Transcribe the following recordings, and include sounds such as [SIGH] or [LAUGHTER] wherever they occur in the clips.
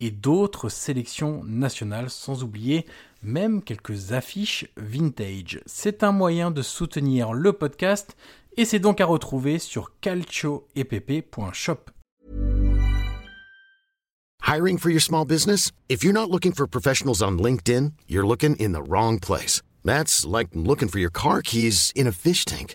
et d'autres sélections nationales, sans oublier même quelques affiches vintage. C'est un moyen de soutenir le podcast et c'est donc à retrouver sur calcioepp.shop. Hiring for your small business? If you're not looking for professionals on LinkedIn, you're looking in the wrong place. That's like looking for your car keys in a fish tank.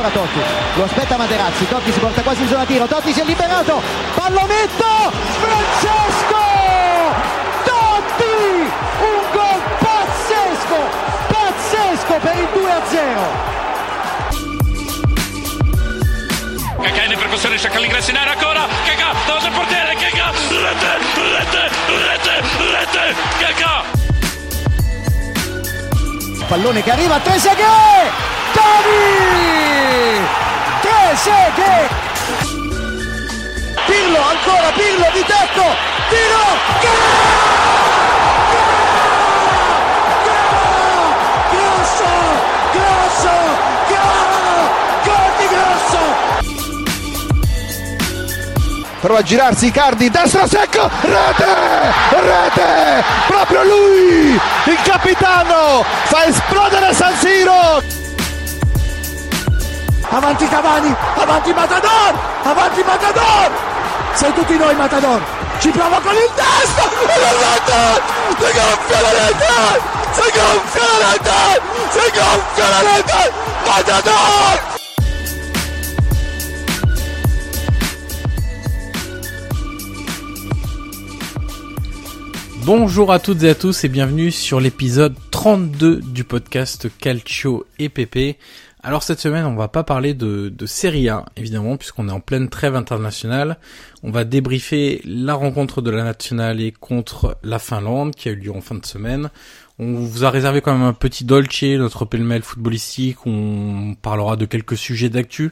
Ancora Totti, lo aspetta Materazzi, Totti si porta quasi in zona tiro, Totti si è liberato, pallonetto, Francesco! Totti! Un gol pazzesco, pazzesco per il 2-0! Cacà in percussione, cerca l'ingresso in area ancora, Cacà, davanti al portiere, Cacà, rete, rete, rete, rete, Cacà! Pallone che arriva, Trezeguet! Totti! Trezeguet! Pirlo, ancora Pirlo di tecco, tiro, Grosso, Prova a girarsi Icardi, destro secco, rete, rete, proprio lui, il capitano, fa esplodere San Siro. Avanti Cavani, avanti Matador, avanti Matador, sei tutti noi Matador, ci prova con il destro, e la rete, si gonfia la rete, si gonfia la rete, si gonfia la rete, Matador! Bonjour à toutes et à tous et bienvenue sur l'épisode 32 du podcast Calcio et PP. Alors cette semaine, on va pas parler de, Serie A, évidemment, puisqu'on est en pleine trêve internationale. On va débriefer la rencontre de la nationale et contre la Finlande, qui a eu lieu en fin de semaine. On vous a réservé quand même un petit dolce, notre pêle-mêle footballistique. On parlera de quelques sujets d'actu,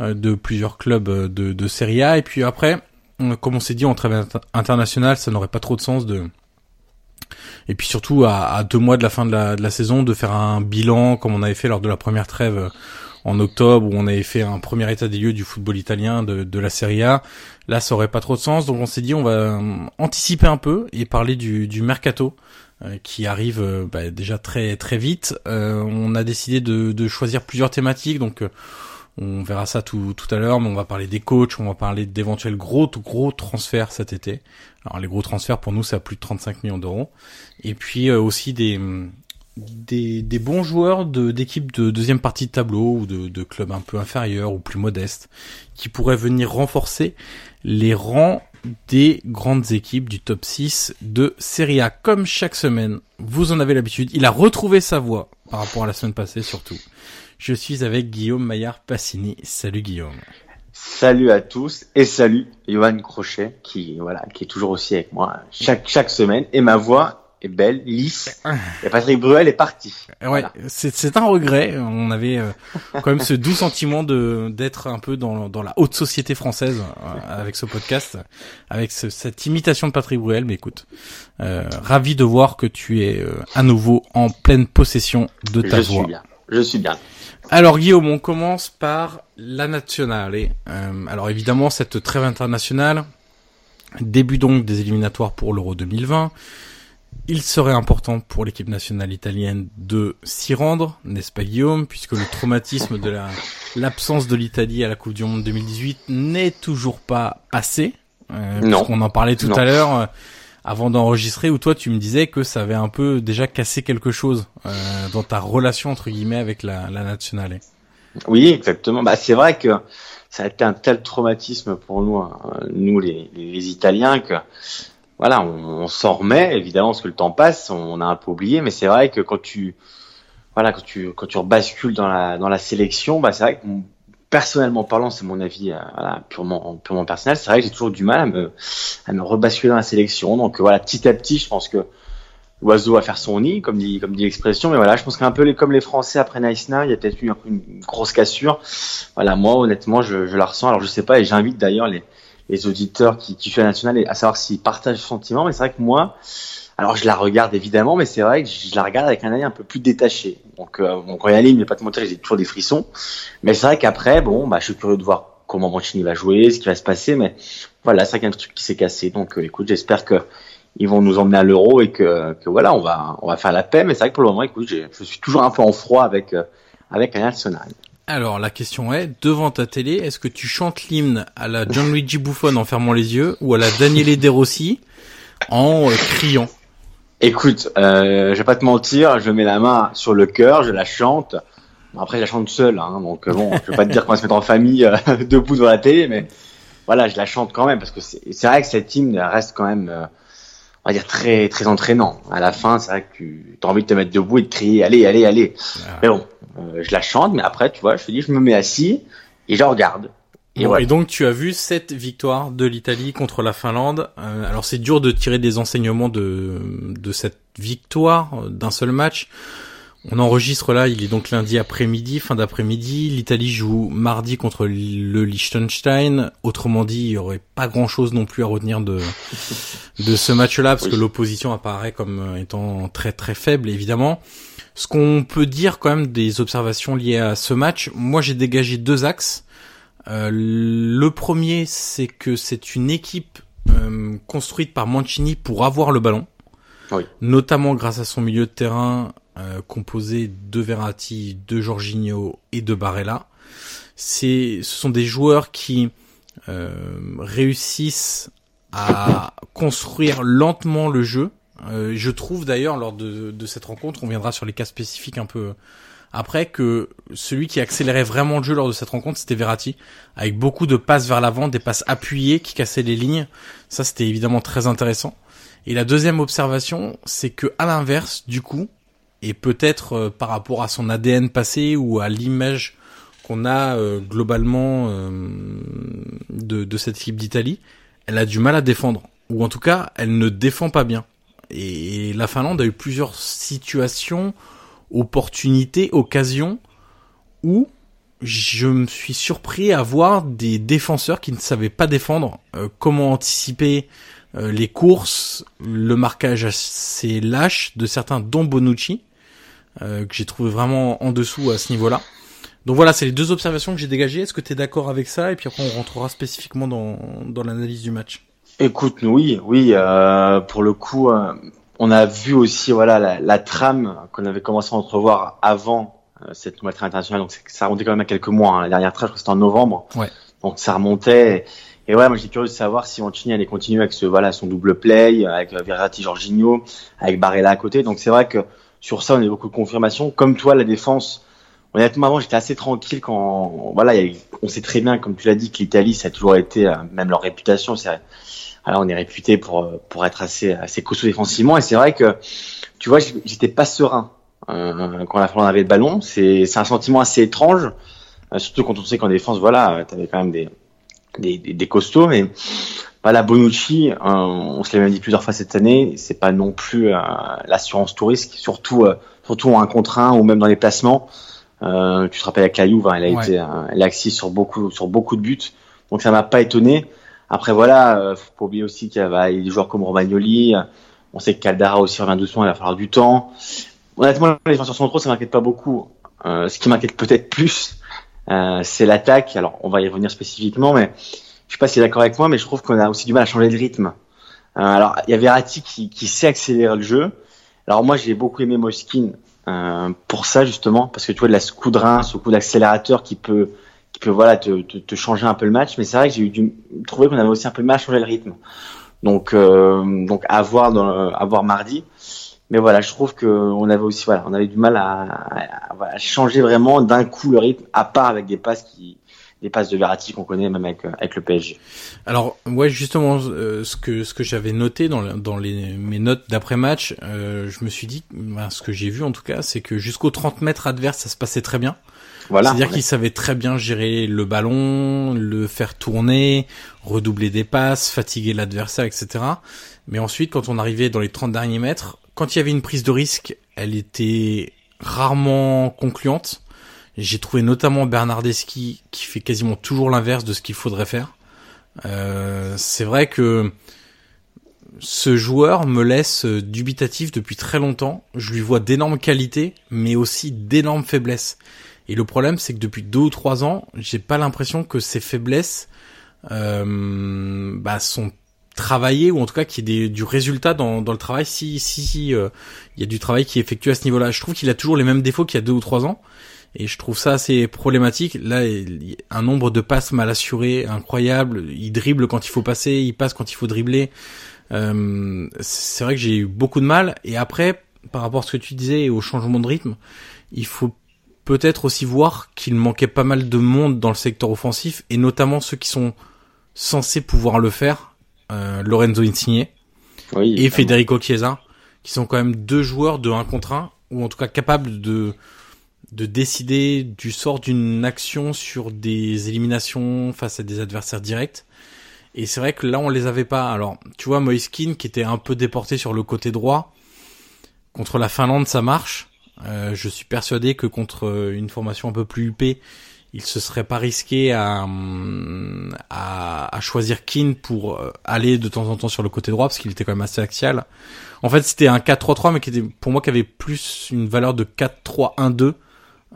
euh, de plusieurs clubs de, de Serie A. Et puis après, euh, comme on s'est dit en trêve internationale, ça n'aurait pas trop de sens de et puis surtout à, à, deux mois de la fin de la, de la, saison de faire un bilan comme on avait fait lors de la première trêve euh, en octobre où on avait fait un premier état des lieux du football italien de, de la Serie A. Là, ça aurait pas trop de sens, donc on s'est dit on va euh, anticiper un peu et parler du, du mercato euh, qui arrive euh, bah, déjà très très vite. on a décidé de, de, choisir plusieurs thématiques, donc on verra ça tout, tout à l'heure, mais on va parler des coachs, on va parler d'éventuels gros gros transferts cet été. Alors les gros transferts pour nous c'est à plus de 35 millions d'euros. Et puis euh, aussi des, des, des bons joueurs de d'équipes de deuxième partie de tableau ou de, de clubs un peu inférieurs ou plus modestes qui pourraient venir renforcer les rangs des grandes équipes du top 6 de Serie A. Comme chaque semaine, vous en avez l'habitude. Il a retrouvé sa voix par rapport à la semaine passée surtout. Je suis avec Guillaume Maillard Passini. Salut Guillaume. Salut à tous et salut Johan Crochet qui voilà qui est toujours aussi avec moi chaque chaque semaine et ma voix est belle lisse et Patrick Bruel est parti. Ouais, voilà. c'est un regret. On avait euh, quand même ce doux [LAUGHS] sentiment de d'être un peu dans dans la haute société française euh, avec ce podcast, avec ce, cette imitation de Patrick Bruel. Mais écoute, euh, ravi de voir que tu es euh, à nouveau en pleine possession de ta Je voix. Suis bien. je suis bien. Alors Guillaume, on commence par la nationale. Euh, alors évidemment, cette trêve internationale, début donc des éliminatoires pour l'Euro 2020. Il serait important pour l'équipe nationale italienne de s'y rendre, n'est-ce pas Guillaume, puisque le traumatisme de la l'absence de l'Italie à la Coupe du Monde 2018 n'est toujours pas passé. Euh, non. On en parlait tout à l'heure euh, avant d'enregistrer, où toi tu me disais que ça avait un peu déjà cassé quelque chose euh, dans ta relation entre guillemets avec la, la nationale. Oui, exactement. Bah c'est vrai que ça a été un tel traumatisme pour nous, hein, nous les, les Italiens, que voilà, on, on s'en remet évidemment parce que le temps passe, on a un peu oublié, mais c'est vrai que quand tu voilà, quand tu quand tu rebascules dans la dans la sélection, bah c'est vrai que personnellement parlant, c'est mon avis euh, voilà, purement purement personnel, c'est vrai que j'ai toujours du mal à me à me rebasculer dans la sélection. Donc voilà, petit à petit, je pense que l'oiseau va faire son nid, comme dit comme dit l'expression, mais voilà, je pense qu'un peu comme les Français après Nice il y a peut-être eu un, une grosse cassure. Voilà, moi honnêtement, je, je la ressens. Alors je sais pas, et j'invite d'ailleurs les les auditeurs qui, qui suivent la nationale à savoir s'ils partagent ce sentiment. Mais c'est vrai que moi, alors je la regarde évidemment, mais c'est vrai que je la regarde avec un œil un peu plus détaché. Donc, quand il y a ligne, je pas te mentir, j'ai toujours des frissons. Mais c'est vrai qu'après, bon, bah, je suis curieux de voir comment Mancini va jouer, ce qui va se passer. Mais voilà, c'est un truc qui s'est cassé. Donc, euh, écoute, j'espère que ils vont nous emmener à l'euro et que, voilà, on va, on va faire la paix. Mais c'est vrai que pour le moment, écoute, je suis toujours un peu en froid avec, euh, avec un national. Alors la question est, devant ta télé, est-ce que tu chantes l'hymne à la Gianluigi Buffon en fermant les yeux ou à la Daniele De Rossi en euh, criant? Écoute, euh, je vais pas te mentir, je mets la main sur le cœur, je la chante. Après, je la chante seule, hein, donc bon, je vais pas te dire qu'on va se mettre en famille euh, [LAUGHS] debout devant la télé, mais voilà, je la chante quand même parce que c'est vrai que cette hymne reste quand même, euh, on va dire très très entraînant. À la fin, c'est vrai que tu as envie de te mettre debout et de crier, allez, allez, allez. Ah. Mais bon, euh, je la chante, mais après, tu vois, je te dis, je me mets assis et je regarde. Et, donc tu as vu cette victoire de l'Italie contre la Finlande. Euh, alors c'est dur de tirer des enseignements de, de cette victoire euh, d'un seul match. On enregistre là, il est donc lundi après-midi, fin d'après-midi. L'Italie joue mardi contre le Liechtenstein. Autrement dit, il y aurait pas grand-chose non plus à retenir de de ce match-là, parce Oui. que l'opposition apparaît comme euh, étant très très faible, évidemment. Ce qu'on peut dire quand même des observations liées à ce match, moi j'ai dégagé deux axes. Euh, le premier, c'est que c'est une équipe euh, construite par Mancini pour avoir le ballon, Oui. notamment grâce à son milieu de terrain euh, composé de Verratti, de Jorginho et de Barella. C'est, ce sont des joueurs qui euh, réussissent à construire lentement le jeu. Euh, je trouve d'ailleurs lors de, de cette rencontre, on viendra sur les cas spécifiques un peu après, que celui qui accélérait vraiment le jeu lors de cette rencontre, c'était Verratti, avec beaucoup de passes vers l'avant, des passes appuyées qui cassaient les lignes. Ça, c'était évidemment très intéressant. Et la deuxième observation, c'est que à l'inverse, du coup, et peut-être euh, par rapport à son ADN passé ou à l'image qu'on a euh, globalement euh, de, de cette équipe d'Italie, elle a du mal à défendre, ou en tout cas, elle ne défend pas bien. Et la Finlande a eu plusieurs situations, opportunités, occasions, où je me suis surpris à voir des défenseurs qui ne savaient pas défendre, euh, comment anticiper euh, les courses, le marquage assez lâche de certains, dont Bonucci, euh, que j'ai trouvé vraiment en dessous à ce niveau-là. Donc voilà, c'est les deux observations que j'ai dégagées. Est-ce que tu es d'accord avec ça? Et puis après, on rentrera spécifiquement dans, dans l'analyse du match. Écoute, oui, oui, pour le coup, on a vu aussi voilà la, la trame qu'on avait commencé à entrevoir avant euh, cette nouvelle trame internationale. Donc ça remontait quand même à quelques mois. hein. La dernière trame, je crois que c'était en novembre. Ouais. Donc ça remontait. Et ouais, moi j'étais curieux de savoir si Mancini allait continuer avec ce voilà son double play, avec euh, Verratti, Jorginho, avec Barella à côté. Donc c'est vrai que sur ça, on a eu beaucoup de confirmations. Comme toi, la défense. Honnêtement, avant, j'étais assez tranquille quand, voilà, on sait très bien, comme tu l'as dit, que l'Italie, ça a toujours été, euh, même leur réputation, c'est, alors on est réputé pour pour être assez assez costaud défensivement. Et c'est vrai que tu vois j'étais pas serein euh, quand la Finlande avait le ballon. C'est c'est un sentiment assez étrange euh, surtout quand on sait qu'en défense voilà t'avais quand même des des, des, des costauds. Mais voilà Bonucci euh, on se l'a même dit plusieurs fois cette année c'est pas non plus l'assurance tout risque surtout surtout en un contre un ou même dans les placements. Tu te rappelles avec la Juve hein, elle a Ouais. été elle a axée sur beaucoup sur beaucoup de buts. Donc ça m'a pas étonné après voilà, euh, faut pas oublier aussi qu'il y a des joueurs comme Romagnoli. On sait que Caldara aussi revient doucement, il va falloir du temps. Honnêtement, les défenseurs centraux, ça m'inquiète pas beaucoup. Euh, ce qui m'inquiète peut-être plus, euh, c'est l'attaque. Alors, on va y revenir spécifiquement, mais je sais pas si d'accord avec moi, mais je trouve qu'on a aussi du mal à changer de rythme. Euh, alors, il y a Verratti qui, qui sait accélérer le jeu. Alors moi, j'ai beaucoup aimé Moskin euh, pour ça justement, parce que tu vois de la coup de rein, ce coup d'accélérateur qui peut, peut voilà te, changer un peu le match. Mais c'est vrai que j'ai eu du trouvé qu'on avait aussi un peu mal à changer le rythme. Donc, euh, donc à voir mardi. Mais voilà, je trouve que on avait aussi voilà, on avait du mal à, changer vraiment d'un coup le rythme, à part avec des passes qui des passes de Verratti qu'on connaît même avec avec le PSG. Alors ouais justement euh, ce que ce que j'avais noté dans dans les mes notes d'après match, euh, je me suis dit ben, ce que j'ai vu en tout cas, c'est que jusqu'aux 30 mètres adverses ça se passait très bien. Voilà. C'est-à-dire qu'il savait très bien gérer le ballon, le faire tourner, redoubler des passes, fatiguer l'adversaire, etc. Mais ensuite, quand on arrivait dans les 30 derniers mètres, quand il y avait une prise de risque, elle était rarement concluante. J'ai trouvé notamment Bernardeschi qui fait quasiment toujours l'inverse de ce qu'il faudrait faire. Euh, c'est vrai que ce joueur me laisse dubitatif depuis très longtemps. Je lui vois d'énormes qualités, mais aussi d'énormes faiblesses. Et le problème, c'est que depuis deux ou trois ans, j'ai pas l'impression que ces faiblesses euh, bah, sont travailler ou en tout cas qu'il y ait du résultat dans, le travail si si si euh, il y a du travail qui est effectué à ce niveau-là. Je trouve qu'il a toujours les mêmes défauts qu'il y a deux ou trois ans et je trouve ça assez problématique. Là, un nombre de passes mal assurées incroyable. Il dribble quand il faut passer, il passe quand il faut dribbler. Euh, c'est vrai que j'ai eu beaucoup de mal. Et après, par rapport à ce que tu disais et au changement de rythme, il faut peut-être aussi voir qu'il manquait pas mal de monde dans le secteur offensif et notamment ceux qui sont censés pouvoir le faire euh, Lorenzo Insigne et Federico Chiesa, qui sont quand même deux joueurs de 1 contre 1, ou en tout cas capables de de décider du sort d'une action sur des éliminations face à des adversaires directs. Et c'est vrai que là, on les avait pas. Alors, tu vois, Moiskin, qui était un peu déporté sur le côté droit, contre la Finlande, ça marche. Euh, je suis persuadé que contre une formation un peu plus huppée, il se serait pas risqué à, à, à choisir Keane pour euh, aller de temps en temps sur le côté droit parce qu'il était quand même assez axial. En fait, c'était un 4-3-3 mais qui était pour moi qui avait plus une valeur de 4-3-1-2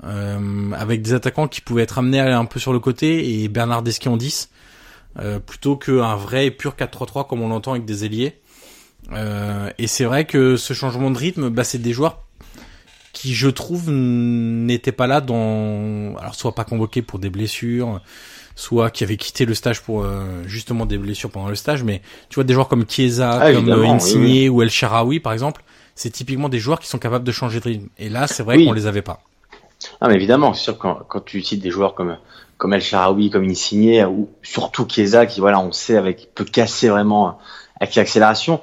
euh, avec des attaquants qui pouvaient être amenés à aller un peu sur le côté et Bernard Desqui en 10 euh, plutôt qu'un vrai et pur 4-3-3 comme on l'entend avec des ailiers. Euh, et c'est vrai que ce changement de rythme, bah, c'est des joueurs qui je trouve n'était pas là dans alors soit pas convoqué pour des blessures soit qui avait quitté le stage pour euh, justement des blessures pendant le stage mais tu vois des joueurs comme Chiesa ah, comme Insigne ou El Sharawi par exemple c'est typiquement des joueurs qui sont capables de changer de rythme. Et là c'est vrai qu'on les avait pas. Ah mais évidemment c'est sûr quand, quand tu cites des joueurs comme comme El Sharawi comme Insigne ou surtout Chiesa qui voilà on sait avec peut casser vraiment avec l'accélération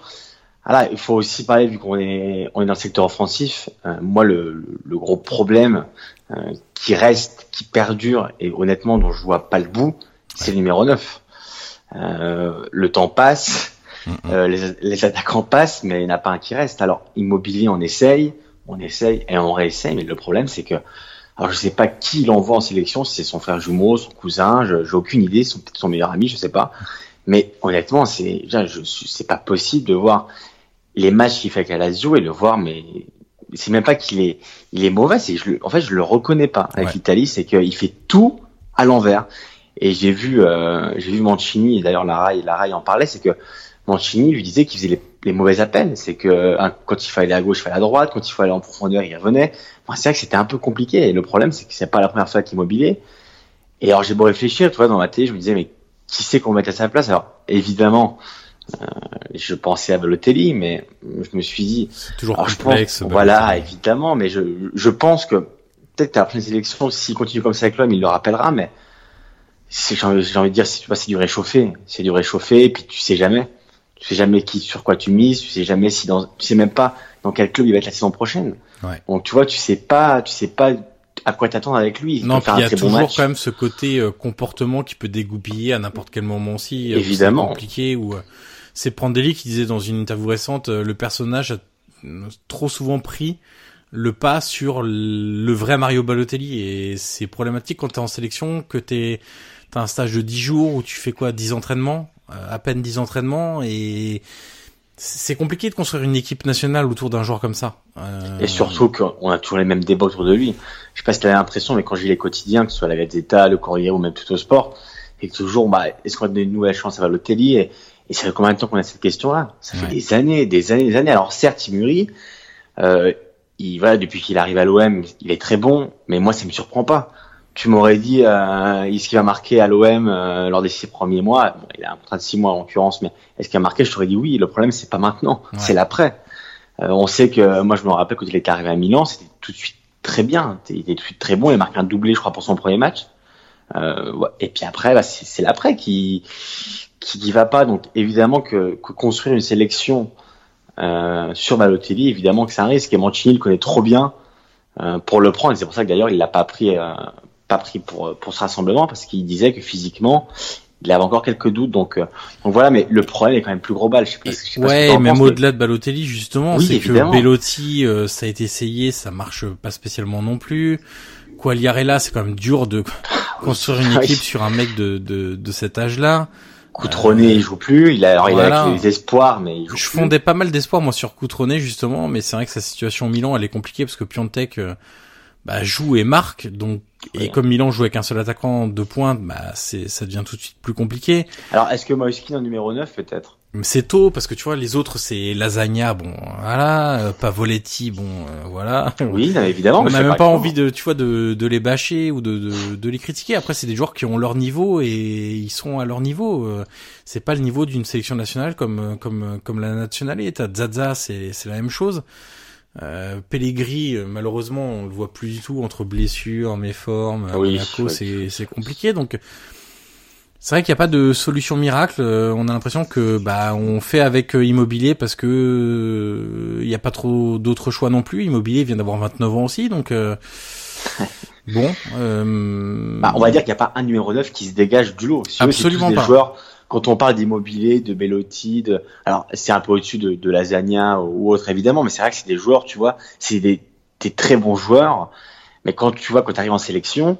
voilà, il faut aussi parler vu qu'on est on est dans le secteur offensif. Euh, moi, le, le, gros problème euh, qui reste, qui perdure et honnêtement dont je vois pas le bout, c'est le numéro 9. Euh, le temps passe, euh, les, les, attaquants passent, mais il n'y en a pas un qui reste. Alors immobilier, on essaye, on essaye et on réessaye, mais le problème c'est que alors je sais pas qui l'envoie en sélection, si c'est son frère jumeau, son cousin, j'ai aucune idée, son peut-être son meilleur ami, je sais pas. Mais honnêtement, c'est c'est pas possible de voir les matchs qu'il fait avec la Lazio et le voir, mais c'est même pas qu'il est, il est mauvais, c'est je, en fait je le reconnais pas avec l'Italie, c'est qu'il fait tout à l'envers. Et j'ai vu, euh, j'ai vu Mancini, et d'ailleurs Laraille, Laraille en parlait, c'est que Mancini lui disait qu'il faisait les, les, mauvais appels, c'est que hein, quand il fallait aller à gauche, il fallait à droite, quand il fallait aller en profondeur, il revenait. Enfin, c'est vrai que c'était un peu compliqué. Et le problème, c'est que c'est pas la première fois qu'il mobilait. Et alors j'ai beau réfléchir, tu vois, dans ma télé, je me disais mais qui c'est qu'on mettre à sa place? Alors évidemment, euh, je pensais à Balotelli, mais je me suis dit. toujours complexe. voilà, évidemment, mais je, je pense que peut-être à la prochaine sélection, s'il continue comme ça avec l'homme, il le rappellera, mais j'ai envie, de dire, c'est du réchauffé, c'est du réchauffé, et puis tu sais jamais, tu sais jamais qui sur quoi tu mises, tu sais jamais si dans, tu sais même pas dans quel club il va être la saison prochaine. Ouais. Donc tu vois, tu sais pas, tu sais pas à quoi t'attendre avec lui. non, il y a toujours quand même ce côté euh, comportement qui peut dégoupiller à n'importe quel moment aussi. Euh, Évidemment. Compliqué ou. C'est Prandelli qui disait dans une interview récente, euh, le personnage a trop souvent pris le pas sur le vrai Mario Balotelli et c'est problématique quand t'es en sélection que t'es t'as un stage de 10 jours où tu fais quoi 10 entraînements euh, à peine 10 entraînements et c'est compliqué de construire une équipe nationale autour d'un joueur comme ça. Euh... Et surtout qu'on a toujours les mêmes débats autour de lui. Je sais pas si tu as l'impression, mais quand j'ai les quotidiens, que ce soit la Gazzetta, le Corriere ou même tout au sport, et que toujours, bah, est-ce qu'on a donné une nouvelle chance à Balotelli? Et, et ça fait combien de temps qu'on a cette question-là? Ça fait des années, des années, des années. Alors certes, il mûrit. Euh, il va depuis qu'il arrive à l'OM, il est très bon, mais moi ça me surprend pas. Tu m'aurais dit euh, est-ce qu'il va marquer à l'OM euh, lors des six premiers mois? Bon, Il a un contrat de six mois en l'occurrence, mais est-ce qu'il a marqué? Je t'aurais dit oui. Le problème c'est pas maintenant, c'est l'après. Euh, on sait que moi je me rappelle quand il était arrivé à Milan, c'était tout de suite très bien. Il était tout de suite très bon. Il a marqué un doublé, je crois, pour son premier match. Euh, et puis après, bah, c'est l'après qui qui va pas. Donc évidemment que, que construire une sélection euh, sur Balotelli, évidemment que c'est un risque. Et Mancini le connaît trop bien euh, pour le prendre. Et c'est pour ça que d'ailleurs il l'a pas pris, euh, pas pris pour pour ce rassemblement parce qu'il disait que physiquement il avait encore quelques doutes. Donc, euh, donc voilà. Mais le problème est quand même plus gros Je sais pas, je sais pas ouais, même au-delà de Balotelli justement, c'est que Belotti, euh, ça a été essayé, ça marche pas spécialement non plus. Quagliarella, c'est quand même dur de construire une équipe sur un mec de, de, de cet âge-là. Coutronné, il joue plus. Il a, alors, il a des espoirs, mais il joue Je fondais pas mal d'espoirs moi sur Coutronné justement, mais c'est vrai que sa situation au Milan, elle est compliquée parce que Piontek euh, bah, joue et marque, donc et comme Milan joue avec un seul attaquant de pointe, bah c'est ça devient tout de suite plus compliqué. Alors est-ce que Moiskin en numéro 9 peut-être? C'est tôt parce que tu vois les autres c'est Lasagna bon voilà euh, Pavoletti bon euh, voilà. [LAUGHS] Oui évidemment on n'a même pas, envie de tu vois de, de les bâcher ou de, de, de les critiquer. Après c'est des joueurs qui ont leur niveau et ils sont à leur niveau. Euh, c'est pas le niveau d'une sélection nationale comme comme comme la nationale et t'as Zaza c'est c'est la même chose. Euh, Pellegrini, malheureusement, on le voit plus du tout entre blessures, méformes, oui, c'est c'est compliqué. Donc, c'est vrai qu'il n'y a pas de solution miracle. Euh, on a l'impression que bah on fait avec euh, Immobilier parce que euh, il n'y a pas trop d'autres choix non plus. Immobilier vient d'avoir 29 ans aussi, donc [LAUGHS] bon. Bah, on va dire qu'il n'y a pas un numéro 9 qui se dégage du lot. Absolument pas. Joueurs, quand on parle d'Immobilier, de Bellotti, de... alors c'est un peu au-dessus de, de Lasagna ou autre évidemment, mais c'est vrai que c'est des joueurs, tu vois, c'est des, des très bons joueurs. Mais quand tu vois quand tu arrives en sélection,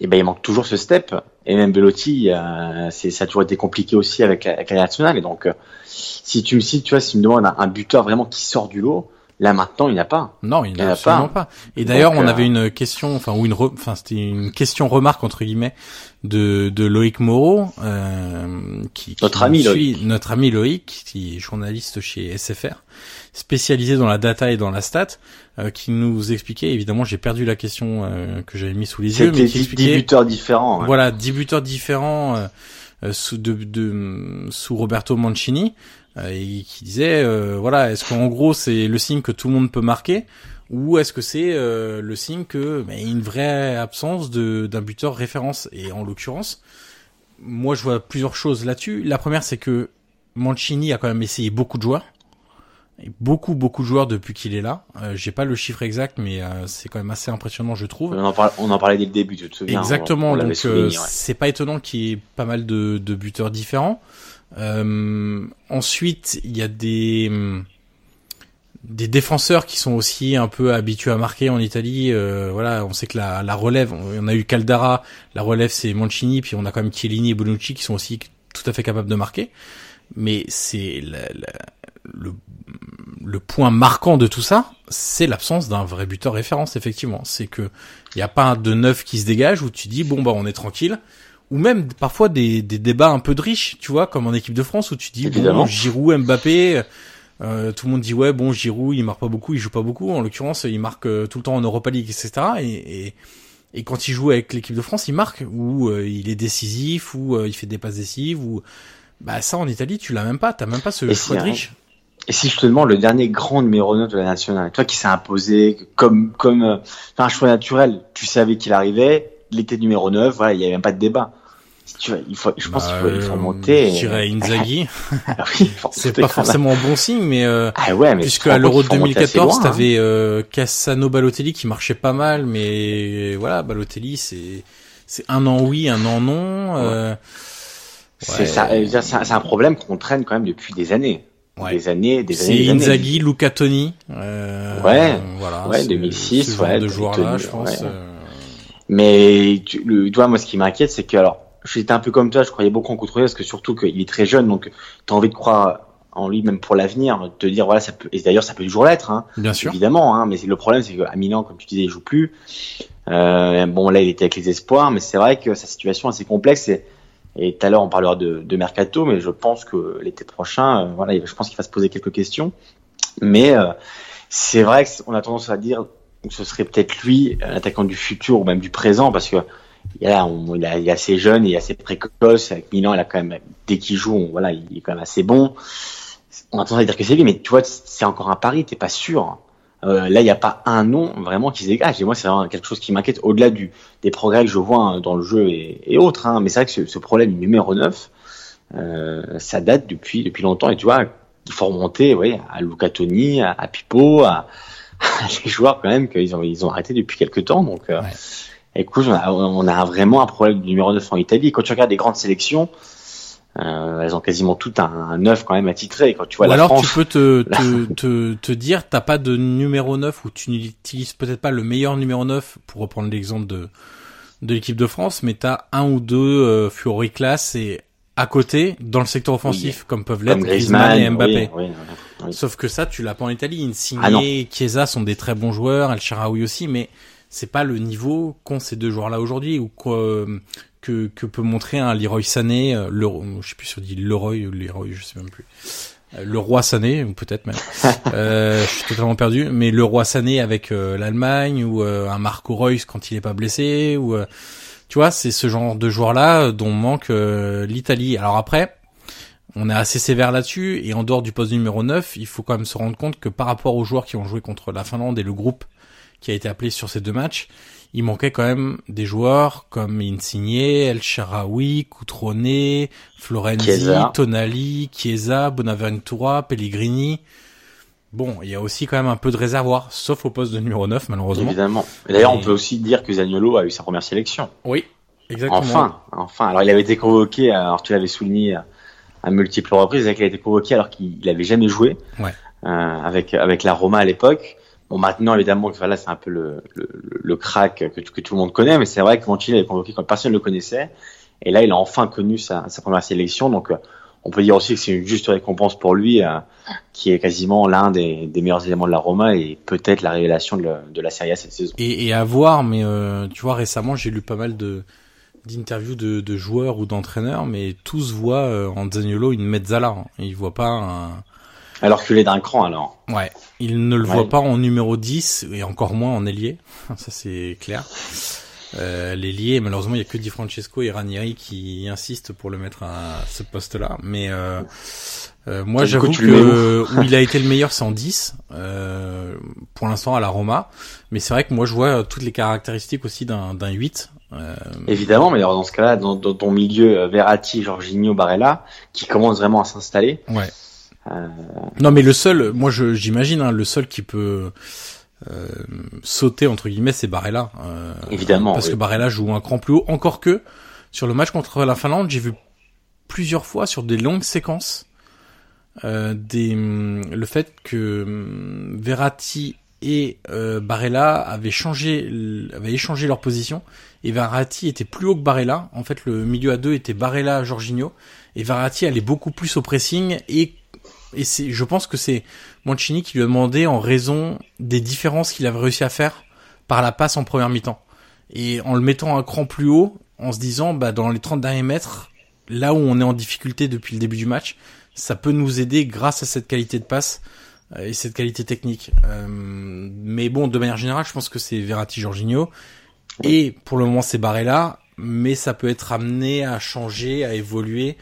et ben il manque toujours ce step. Et même Belotti, euh, c'est ça a toujours été compliqué aussi avec, avec la nationale. Et donc, euh, si tu me cites, tu vois, si tu me demandes un, buteur vraiment qui sort du lot, là maintenant il n'y a pas. Non, il n'y a, absolument pas. Et d'ailleurs, on euh, avait une question, enfin ou une, enfin c'était une question remarque entre guillemets de, de Loïc Moreau, euh, qui, notre ami Loïc. notre ami Loïc, qui est journaliste chez SFR, spécialisé dans la data et dans la stat, euh, qui nous expliquait, évidemment j'ai perdu la question euh, que j'avais mis sous les yeux, mais qui expliquait... 10 buteurs différents. Hein. Voilà, 10 buteurs différents euh, sous, de, de, sous Roberto Mancini, et qui disait, voilà, est-ce qu'en gros c'est le signe que tout le monde peut marquer ou est-ce que c'est le signe que a une vraie absence de d'un buteur référence et en l'occurrence moi je vois plusieurs choses là-dessus la première c'est que Mancini a quand même essayé beaucoup de joueurs beaucoup beaucoup de joueurs depuis qu'il est là. Euh, J'ai pas le chiffre exact, mais euh, c'est quand même assez impressionnant, je trouve. On en, parlait, on en parlait dès le début, tu te souviens Exactement. donc euh, c'est pas étonnant qu'il y ait pas mal de, de buteurs différents. Euh, ensuite, il y a des des défenseurs qui sont aussi un peu habitués à marquer en Italie. voilà, on sait que la, la relève, on a eu Caldara, la relève c'est Mancini, puis on a quand même Chiellini et Bonucci qui sont aussi tout à fait capables de marquer. Mais c'est le le point marquant de tout ça, c'est l'absence d'un vrai buteur référence, effectivement. C'est que il n'y a pas de neuf qui se dégage où tu dis bon bah on est tranquille. Ou même parfois des, des débats un peu de riches, tu vois, comme en équipe de France où tu dis bon Giroud, Mbappé, euh, tout le monde dit ouais bon Giroud il marque pas beaucoup, il joue pas beaucoup. En l'occurrence il marque euh, tout le temps en Europa League, etc. Et, et, et quand il joue avec l'équipe de France, il marque ou euh, il est décisif ou il fait des passes décisives ou bah ça en Italie tu l'as même pas, t'as même pas ce choix de riche. Et si je te demande le dernier grand numéro 9 de la nationale, toi qui s'est imposé comme comme euh, un choix naturel, tu savais qu'il arrivait, il était numéro 9, voilà, il n'y avait même pas de débat. tu vois, il faut, je pense qu'il faut, il faut remonter. Je dirais [LAUGHS] Inzaghi. ah oui, [LAUGHS] c'est pas forcément un bon signe, mais, euh, ah ouais, mais puisque à l'Euro 2014, t'avais hein. euh, Cassano Balotelli qui marchait pas mal, mais voilà, Balotelli, c'est c'est un an oui, un an non. Euh, c'est ça, c'est un problème qu'on traîne quand même depuis des années des années, des années. C'est Inzaghi, Luca Toni. Euh, ouais. Voilà. Ouais, 2006. Ce ouais. de joueurs là, je pense. Euh. Mais tu, le, toi, moi, ce qui m'inquiète, c'est que alors, j'étais un peu comme toi, je croyais beaucoup en Couturier parce que surtout qu'il est très jeune, donc t'as envie de croire en lui, même pour l'avenir, te dire voilà, ça peut. Et d'ailleurs, ça peut toujours l'être, hein, Bien sûr. évidemment. Hein, mais le problème, c'est qu'à Milan, comme tu disais, il joue plus. Euh, bon, là, il était avec les espoirs, mais c'est vrai que sa situation est assez complexe. Et, et tout à l'heure, on parlera de, de mercato, mais je pense que l'été prochain, euh, voilà, je pense qu'il va se poser quelques questions. Mais euh, c'est vrai qu'on a tendance à dire que ce serait peut-être lui, euh, l'attaquant du futur ou même du présent, parce que il, est assez jeune, il est assez précoce. Avec Milan, il a quand même, dès qu'il joue, voilà, il est quand même assez bon. On a tendance à dire que c'est lui, mais tu vois, c'est encore un pari, t'es pas sûr. Euh, là, il n'y a pas un nom vraiment qui se dégage. Et moi, c'est vraiment quelque chose qui m'inquiète au-delà du des progrès que je vois hein, dans le jeu et, et autres. Hein. Mais c'est vrai que ce, ce problème numéro 9, euh, ça date depuis depuis longtemps. Et tu vois, il faut remonter, ouais, à Luca Toni, à, à Pipo, à, à des joueurs quand même qu'ils ont ils ont arrêté depuis quelques temps. Donc, euh, Ouais. écoute, on a, on a vraiment un problème numéro 9 en Italie. Et quand tu regardes les grandes sélections, euh, elles ont quasiment toutes un, un 9 quand même attitré. Quand tu vois Ou la alors France, tu peux te, [LAUGHS] te, te, te dire, t'as pas de numéro 9 ou tu n'utilises peut-être pas le meilleur numéro 9 pour reprendre l'exemple de, de l'équipe de France, mais t'as un ou deux euh, Fury class et à côté, dans le secteur offensif, comme peuvent l'être Griezmann, et Mbappé. oui, oui, oui. Sauf que ça, tu l'as pas en Italie. Insigne, Ah. Chiesa sont des très bons joueurs, El Sharawi aussi, mais c'est pas le niveau qu'ont ces deux joueurs-là aujourd'hui ou quoi, que, que peut montrer un Leroy Sané, euh, le, je sais plus si on dit Leroy ou Leroy, je sais même plus. Euh, Le roi Sané, ou peut-être même. [LAUGHS] euh, je suis totalement perdu. Mais le roi Sané avec euh, l'Allemagne ou euh, un Marco Reus quand il est pas blessé ou euh, tu vois, c'est ce genre de joueurs-là euh, dont manque euh, l'Italie. Alors après, on est assez sévère là-dessus et en dehors du poste numéro 9, il faut quand même se rendre compte que par rapport aux joueurs qui ont joué contre la Finlande et le groupe qui a été appelé sur ces deux matchs, il manquait quand même des joueurs comme Insigne, El Sharawi, Cutrone, Florenzi, Chiesa. Tonali, Chiesa, Bonaventura, Pellegrini. Bon, il y a aussi quand même un peu de réservoir, sauf au poste de numéro 9 malheureusement. Évidemment. D'ailleurs, Et- on peut aussi dire que Zaniolo a eu sa première sélection. Oui, exactement. Enfin, enfin. Alors, il avait été convoqué, alors tu l'avais souligné à, multiples reprises, qu'il a été convoqué alors qu'il n'avait jamais joué Ouais. euh, avec avec la Roma à l'époque. Maintenant, évidemment, que c'est un peu le, crack que, tout le monde connaît, mais c'est vrai que Mancini avait convoqué quand personne ne le connaissait. Et là, il a enfin connu sa, première sélection. Donc, euh, on peut dire aussi que c'est une juste récompense pour lui, euh, qui est quasiment l'un des, meilleurs éléments de la Roma et peut-être la révélation de, la- de Serie A cette saison. Et, à voir, mais euh, tu vois, récemment, j'ai lu pas mal d'interviews de, joueurs ou d'entraîneurs, mais tous voient en Zaniolo une mezzala. Hein. Ils voient pas un... Alors qu'il est d'un cran, alors. Ouais, ils ne le Ouais. voient pas en numéro 10 et encore moins en ailier. [LAUGHS] Ça c'est clair. Euh, L'ailier, malheureusement, il y a que Di Francesco et Ranieri qui insistent pour le mettre à ce poste-là. Mais euh, euh, moi, j'avoue que où il a [LAUGHS] été le meilleur, c'est en 10. Euh, pour l'instant, à la Roma. Mais c'est vrai que moi, je vois toutes les caractéristiques aussi d'un d'un 8. Euh, Évidemment, mais alors dans ce cas-là, dans, dans ton milieu, euh, Verratti, Jorginho, Barella, qui commence vraiment à s'installer. ouais. Euh, Non, mais le seul, moi, j'imagine, hein, le seul qui peut euh, sauter entre guillemets, c'est Barella. Euh, Évidemment, parce oui. que Barella joue un cran plus haut. Encore que sur le match contre la Finlande, j'ai vu plusieurs fois sur des longues séquences euh, des hum, le fait que hum, Verratti et euh, Barella avaient changé, avaient échangé leur position et Verratti était plus haut que Barella. En fait, le milieu à deux était Barella, Jorginho et Verratti allait beaucoup plus au pressing et et c'est, je pense que c'est Mancini qui lui a demandé en raison des différences qu'il avait réussi à faire par la passe en première mi-temps. Et en le mettant un cran plus haut, en se disant, bah, dans les 30 derniers mètres, là où on est en difficulté depuis le début du match, ça peut nous aider grâce à cette qualité de passe euh, et cette qualité technique. Euh, mais bon, de manière générale, je pense que c'est Verratti Jorginho. Et pour le moment, c'est Barella, mais ça peut être amené à changer, à évoluer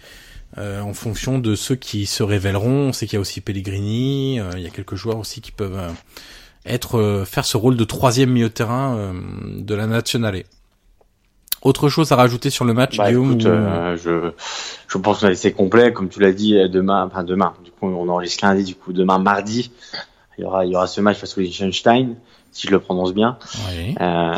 euh, en fonction de ceux qui se révéleront. On sait qu'il y a aussi Pellegrini, euh, il y a quelques joueurs aussi qui peuvent euh, être euh, faire ce rôle de troisième milieu de terrain euh, de la nationale. Autre chose à rajouter sur le match, bah, Guillaume écoute, ou- euh, je, je pense qu'on a laissé complet, comme tu l'as dit, demain, enfin demain. Du coup, on enregistre lundi, du coup, demain, mardi, il y aura, il y aura ce match face au Liechtenstein, si je le prononce bien. Oui. Euh,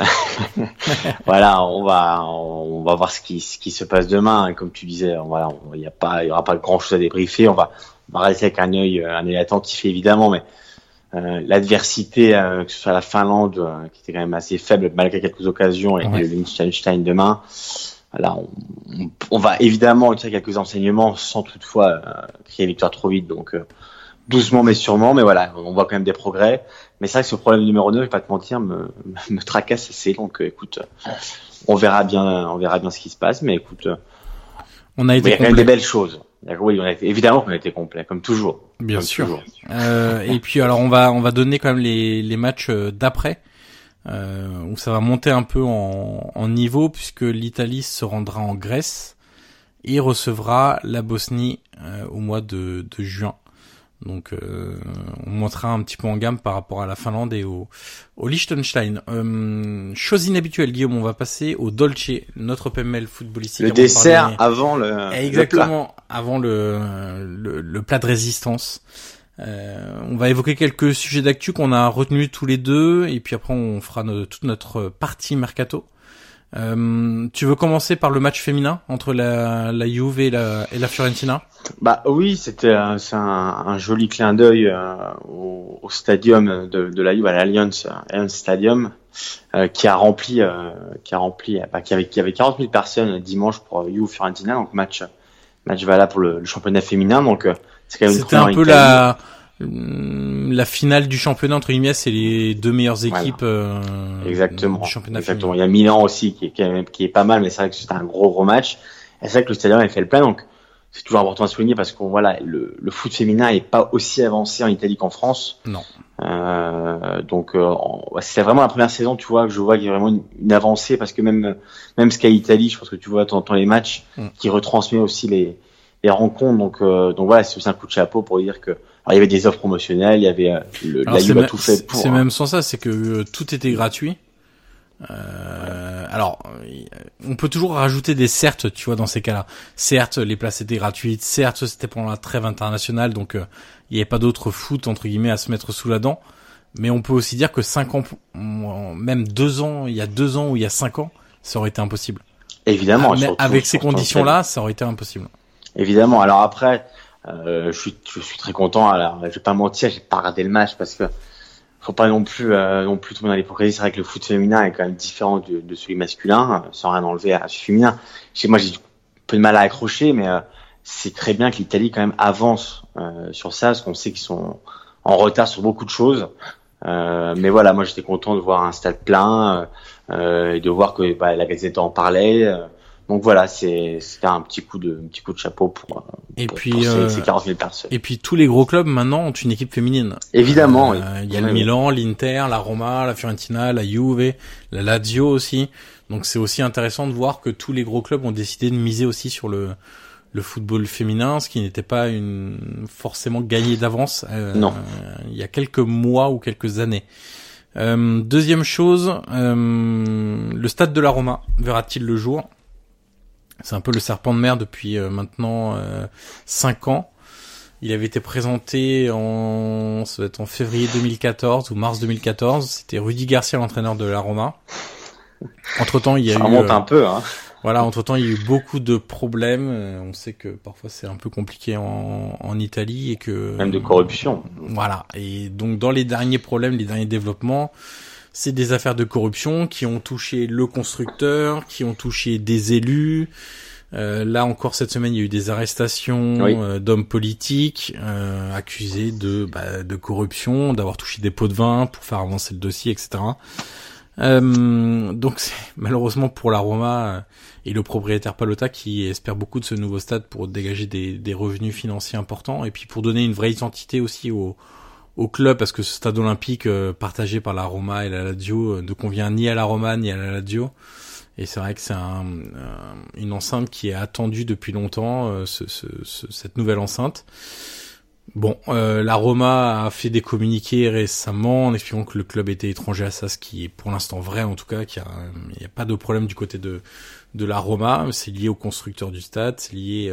[LAUGHS] voilà, on va, on va voir ce qui, ce qui se passe demain. Et comme tu disais, voilà, il y a pas, il y aura pas grand chose à débriefer. On va, on va rester avec un œil, euh, un œil attentif évidemment, mais euh, l'adversité, euh, que ce soit la Finlande, euh, qui était quand même assez faible malgré quelques occasions, et Ouais. le Liechtenstein demain. voilà, on, on, va évidemment tirer quelques enseignements sans toutefois euh, crier victoire trop vite. Donc doucement mais sûrement, mais voilà, on voit quand même des progrès. Mais c'est vrai que ce problème numéro 9, je vais pas te mentir, me, [LAUGHS] me tracasse assez. Donc écoute, on verra bien, on verra bien ce qui se passe. Mais écoute, on a été il y a quand même des belles choses. Oui, on a été, évidemment qu'on a été complet, comme toujours. Bien sûr. Euh, et puis alors on va on va donner quand même les les matchs d'après euh, où ça va monter un peu en, en niveau puisque l'Italie se rendra en Grèce et recevra la Bosnie euh, au mois de, de juin. Donc euh, on montera un petit peu en gamme par rapport à la Finlande et au, au Liechtenstein. Euh, chose inhabituelle, Guillaume, on va passer au Dolce, notre PML footballistique. Le dessert avant le Exactement, avant le, le, le, plat de résistance. Euh, on va évoquer quelques sujets d'actu qu'on a retenus tous les deux, et puis après on fera toute notre partie mercato. Euh, tu veux commencer par le match féminin entre la, la Juve et la, et la Fiorentina? Bah oui, c'était c'est un, un, joli clin d'œil euh, au, au, stadium de, de la Juve à l'Alliance Stadium euh, qui a rempli euh, qui a rempli bah, qui avait qui avait 40 000 personnes dimanche pour Juve Fiorentina donc match match valable pour le, le championnat féminin. Donc c'est quand même c'était un peu la la finale du championnat entre guillemets, c'est les deux meilleures équipes euh, exactement. du championnat. Exactement. Il y a Milan aussi qui est qui est pas mal, mais c'est vrai que c'était un gros gros match. Et c'est vrai que le stadium a fait le plein, donc c'est toujours important à souligner parce qu'on voilà le, le foot féminin est pas aussi avancé en Italie qu'en France. Non. Euh, donc euh, c'est vraiment la première saison, tu vois, que je vois qu'il y a vraiment une, avancée parce que même même Sky Italie, je pense que tu vois, t'entends les matchs mm. qui retransmet aussi les les rencontres. Donc euh, donc voilà, c'est aussi un coup de chapeau pour dire que alors, il y avait des offres promotionnelles, il y avait euh, le, la Juve a tout fait pour. C'est même sans ça, c'est que euh, tout était gratuit. Euh, alors, on peut toujours rajouter des certes, tu vois, dans ces cas-là. Certes, les places étaient gratuites. Certes, c'était pendant la trêve internationale, donc euh, il n'y avait pas d'autre foot entre guillemets à se mettre sous la dent. Mais on peut aussi dire que cinq ans, même deux ans, il y a deux ans ou il y a cinq ans, ça aurait été impossible. Évidemment. Ah, mais avec ces conditions-là, ça aurait été impossible. Évidemment. Alors après, euh, je, suis, je suis très content. Alors, je vais pas mentir, j'ai pas regardé le match parce que faut pas non plus euh, non plus tomber dans l'hypocrisie. C'est vrai que le foot féminin est quand même différent de, de celui masculin, sans rien enlever à celui féminin. Chez moi, j'ai un peu de mal à accrocher, mais euh, c'est très bien que l'Italie quand même avance euh, sur ça, parce qu'on sait qu'ils sont en retard sur beaucoup de choses. mais voilà, moi j'étais content de voir un stade plein et de voir que bah, la Gazette en parlait donc voilà, c'est c'était un petit coup de un petit coup de chapeau pour, euh, et puis, ces, euh, ces 40 000 personnes. Et puis tous les gros clubs maintenant ont une équipe féminine. Évidemment. Euh, il y a le Milan, l'Inter, la Roma, la Fiorentina, la Juve, la Lazio aussi. Donc c'est aussi intéressant de voir que tous les gros clubs ont décidé de miser aussi sur le le football féminin, ce qui n'était pas une forcément gagné d'avance. non. il y a quelques mois ou quelques années. deuxième chose, le stade de la Roma verra-t-il le jour? C'est un peu le serpent de mer depuis euh, maintenant euh, 5 ans. Il avait été présenté en, ça être en février 2014 ou mars 2014. C'était Rudy Garcia, l'entraîneur de la Roma. Entre temps, il y a ça eu. remonte un peu, hein. Voilà, entre temps, il y a eu beaucoup de problèmes. Euh, on sait que parfois c'est un peu compliqué en, en Italie et que. Même de corruption. Voilà. Et donc, dans les derniers problèmes, les derniers développements, c'est des affaires de corruption qui ont touché le constructeur, qui ont touché des élus. Euh, là encore cette semaine, il y a eu des arrestations euh, d'hommes politiques euh, accusés de, bah, de corruption, d'avoir touché des pots de vin pour faire avancer le dossier, etc. donc [LAUGHS] malheureusement pour la Roma et le propriétaire Palota qui espère beaucoup de ce nouveau stade pour dégager des, des revenus financiers importants et puis pour donner une vraie identité aussi au, au club parce que ce stade olympique euh, partagé par la Roma et la Lazio euh, ne convient ni à la Roma ni à la Lazio. Et c'est vrai que c'est un, une enceinte qui est attendue depuis longtemps, euh, ce, ce, cette nouvelle enceinte. Bon, la Roma a fait des communiqués récemment en expliquant que le club était étranger à ça, ce qui est pour l'instant vrai en tout cas, qu'il n'y a, a, pas de problème du côté de, de la Roma. C'est lié au constructeur du stade, c'est lié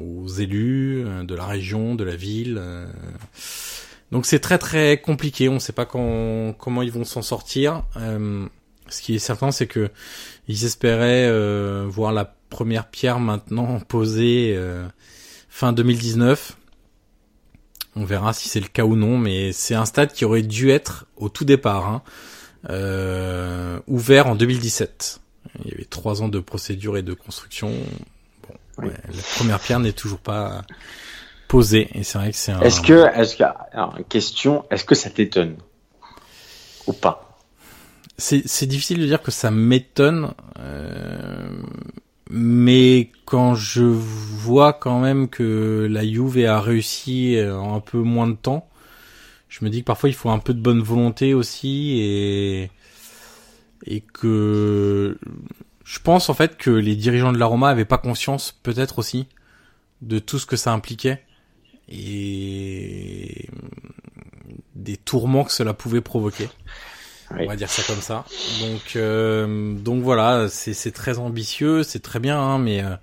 aux élus de la région, de la ville. Donc c'est très très compliqué, on ne sait pas quand, comment ils vont s'en sortir. Euh, ce qui est certain, c'est que ils espéraient euh, voir la première pierre maintenant posée euh, fin 2019. On verra si c'est le cas ou non, mais c'est un stade qui aurait dû être au tout départ hein, ouvert en 2017. Il y avait trois ans de procédure et de construction. Bon, ouais, la première pierre n'est toujours pas posée. Et c'est vrai que c'est un. Est-ce que, est-ce que, alors, question, est-ce que ça t'étonne ou pas? C'est c'est difficile de dire que ça m'étonne. Euh, mais quand je vois quand même que la Juve a réussi en un peu moins de temps, je me dis que parfois il faut un peu de bonne volonté aussi et et que je pense en fait que les dirigeants de la Roma avaient pas conscience peut-être aussi de tout ce que ça impliquait et des tourments que cela pouvait provoquer. Oui. On va dire ça comme ça. Donc, euh, donc voilà, c'est c'est très ambitieux, c'est très bien, hein, mais euh,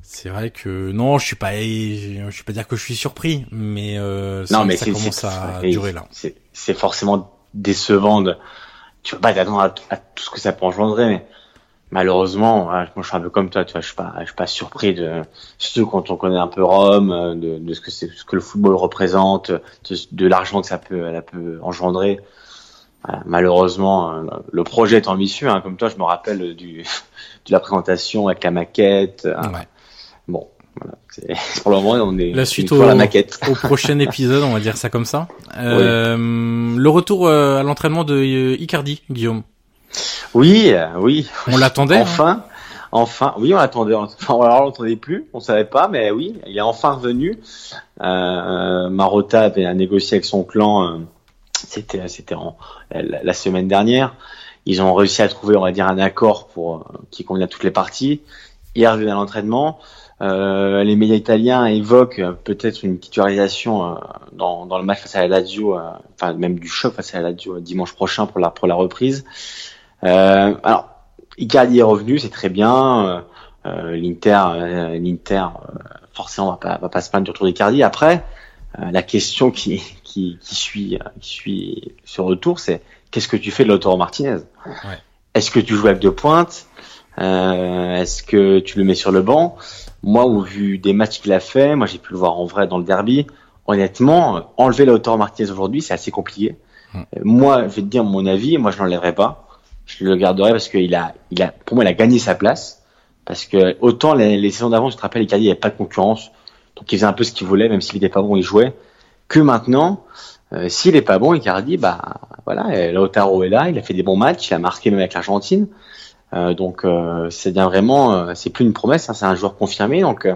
c'est vrai que non, je suis pas, je suis pas dire que je suis surpris, mais euh, Non, mais ça c'est commence à durer là. C'est c'est forcément décevant de. Tu peux pas t'attendre à, à tout ce que ça peut engendrer, mais malheureusement, voilà, moi je suis un peu comme toi, tu vois, je suis pas, je suis pas surpris de, surtout quand on connaît un peu Rome, euh, de, de ce que c'est, ce que le football représente, de, de l'argent que ça peut, ça peut engendrer. Voilà, malheureusement, euh, le projet est ambitieux, hein, comme toi, je me rappelle du, [LAUGHS] de la présentation avec la maquette. hein. Ouais. Bon, voilà, [LAUGHS] pour le moment, on est La suite au, la maquette. au prochain [LAUGHS] épisode, on va dire ça comme ça. Euh, Le retour euh, à l'entraînement de euh, Icardi, Guillaume. Oui, euh, oui. On l'attendait. hein. Enfin, enfin, oui, on l'attendait. Enfin, on l'attendait plus, on savait pas, mais oui, il est enfin revenu. Euh, Marotta avait négocié avec son clan. euh, c'était, c'était en, la, la semaine dernière. Ils ont réussi à trouver, on va dire, un accord pour euh, qui convient à toutes les parties. Il est revenu à l'entraînement. Euh, les médias italiens évoquent euh, peut-être une titularisation euh, dans, dans le match face à la Lazio, enfin même du choc face à la Lazio dimanche prochain pour la pour la reprise. Euh, alors, Icardi est revenu, c'est très bien. Euh, euh, L'Inter, euh, l'Inter, euh, forcément, va pas, va pas se plaindre du retour d'Icardi. Après, euh, la question qui, qui, qui suit, qui suit ce retour, c'est qu'est-ce que tu fais de Lautaro Martinez? Ouais. Est-ce que tu joues avec deux pointes? Euh, Est-ce que tu le mets sur le banc? Moi, au vu des matchs qu'il a fait, moi j'ai pu le voir en vrai dans le derby. Honnêtement, enlever Lautaro Martinez aujourd'hui, c'est assez compliqué. Euh, Moi, je vais te dire mon avis. Moi, je l'enlèverai pas je le garderai parce qu'il a, il a, pour moi, il a gagné sa place. Parce que autant les, saisons d'avant, je te rappelle, Icardi, il n'y avait pas de concurrence. Donc il faisait un peu ce qu'il voulait, même s'il n'était pas bon, il jouait. Que maintenant, euh, s'il est pas bon, Icardi, bah voilà, Lautaro est là, il a fait des bons matchs, il a marqué même avec l'Argentine. Euh, donc euh, c'est bien vraiment, c'est plus une promesse, hein, c'est un joueur confirmé. Donc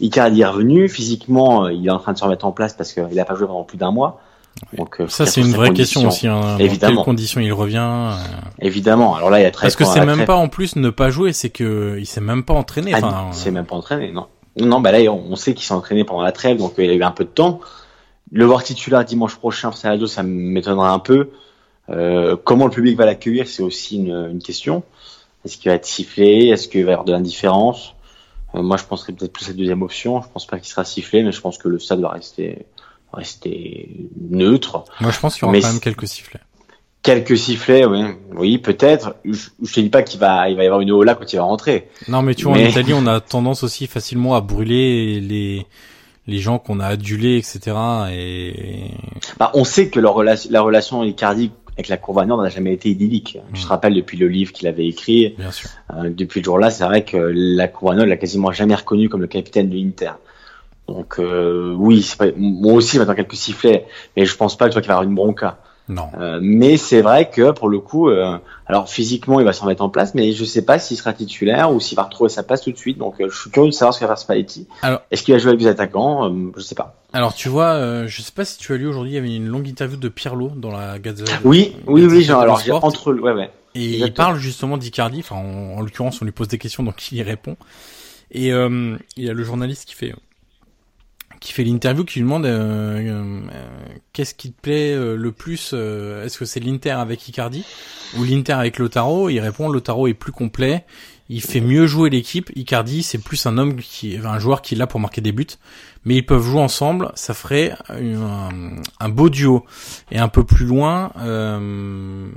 Icardi est revenu, physiquement, il est en train de se remettre en place parce qu'il n'a pas joué pendant plus d'un mois. Donc euh, Ça, c'est une vraie question aussi. Hein. Dans quelles conditions il revient euh, Évidemment. Alors là, il y a très Parce que c'est même pas en plus ne pas jouer, c'est que il s'est même pas entraîné. Ah, Enfin, il s'est même pas entraîné, non. Non, bah là, on sait qu'il s'est entraîné pendant la trêve, donc euh, il a eu un peu de temps. Le voir titulaire dimanche prochain face à la Lazio, ça m'étonnerait un peu. Euh, comment le public va l'accueillir, c'est aussi une, une question. Est-ce qu'il va être sifflé? Est-ce qu'il va y avoir de l'indifférence? Euh, Moi, je penserais peut-être plus à la deuxième option. Je pense pas qu'il sera sifflé, mais je pense que le stade va rester rester neutre. moi, je pense qu'il y aura Mais quand même quelques sifflets. Quelques sifflets, oui, oui, peut-être. Je, je te dis pas qu'il va, il va y avoir une là quand il va rentrer. Non, mais tu vois, en Italie, on a tendance aussi facilement à brûler les les gens qu'on a adulés, etc. Et Bah, on sait que leur la relation Icardi avec la Courvagnon n'a jamais été idyllique. Je te rappelle depuis le livre qu'il avait écrit, bien sûr. euh, depuis le jour-là, c'est vrai que la Courvagnon l'a quasiment jamais reconnu comme le capitaine de l'Inter. Donc euh, oui, pas, moi aussi j'attends quelques sifflets, mais je pense pas que toi qu'il va avoir une bronca. Non. Euh, mais c'est vrai que pour le coup, euh, alors physiquement il va s'en mettre en place, mais je sais pas s'il sera titulaire ou s'il va retrouver sa place tout de suite. Donc euh, je suis curieux de savoir ce qu'il va faire Spalletti. Alors- Est-ce qu'il va jouer avec des attaquants? Euh, Je sais pas. Alors, tu vois, euh, je sais pas si tu as lu aujourd'hui, il y avait une longue interview de Pirlo dans la Gazette. Oui, oui, Gazette oui. Genre, alors entre, ouais, ouais. Et il parle justement d'Icardi, enfin en, en l'occurrence on lui pose des questions donc il y répond. Et euh, il y a le journaliste qui fait qui fait l'interview qui lui demande euh, euh, qu'est-ce qui te plaît euh, le plus est-ce que c'est l'Inter avec Icardi ou l'Inter avec Lotaro Il répond Lotaro est plus complet, il fait mieux jouer l'équipe, Icardi c'est plus un homme qui un joueur qui est là pour marquer des buts mais ils peuvent jouer ensemble, ça ferait un, beau duo. Et un peu plus loin, euh,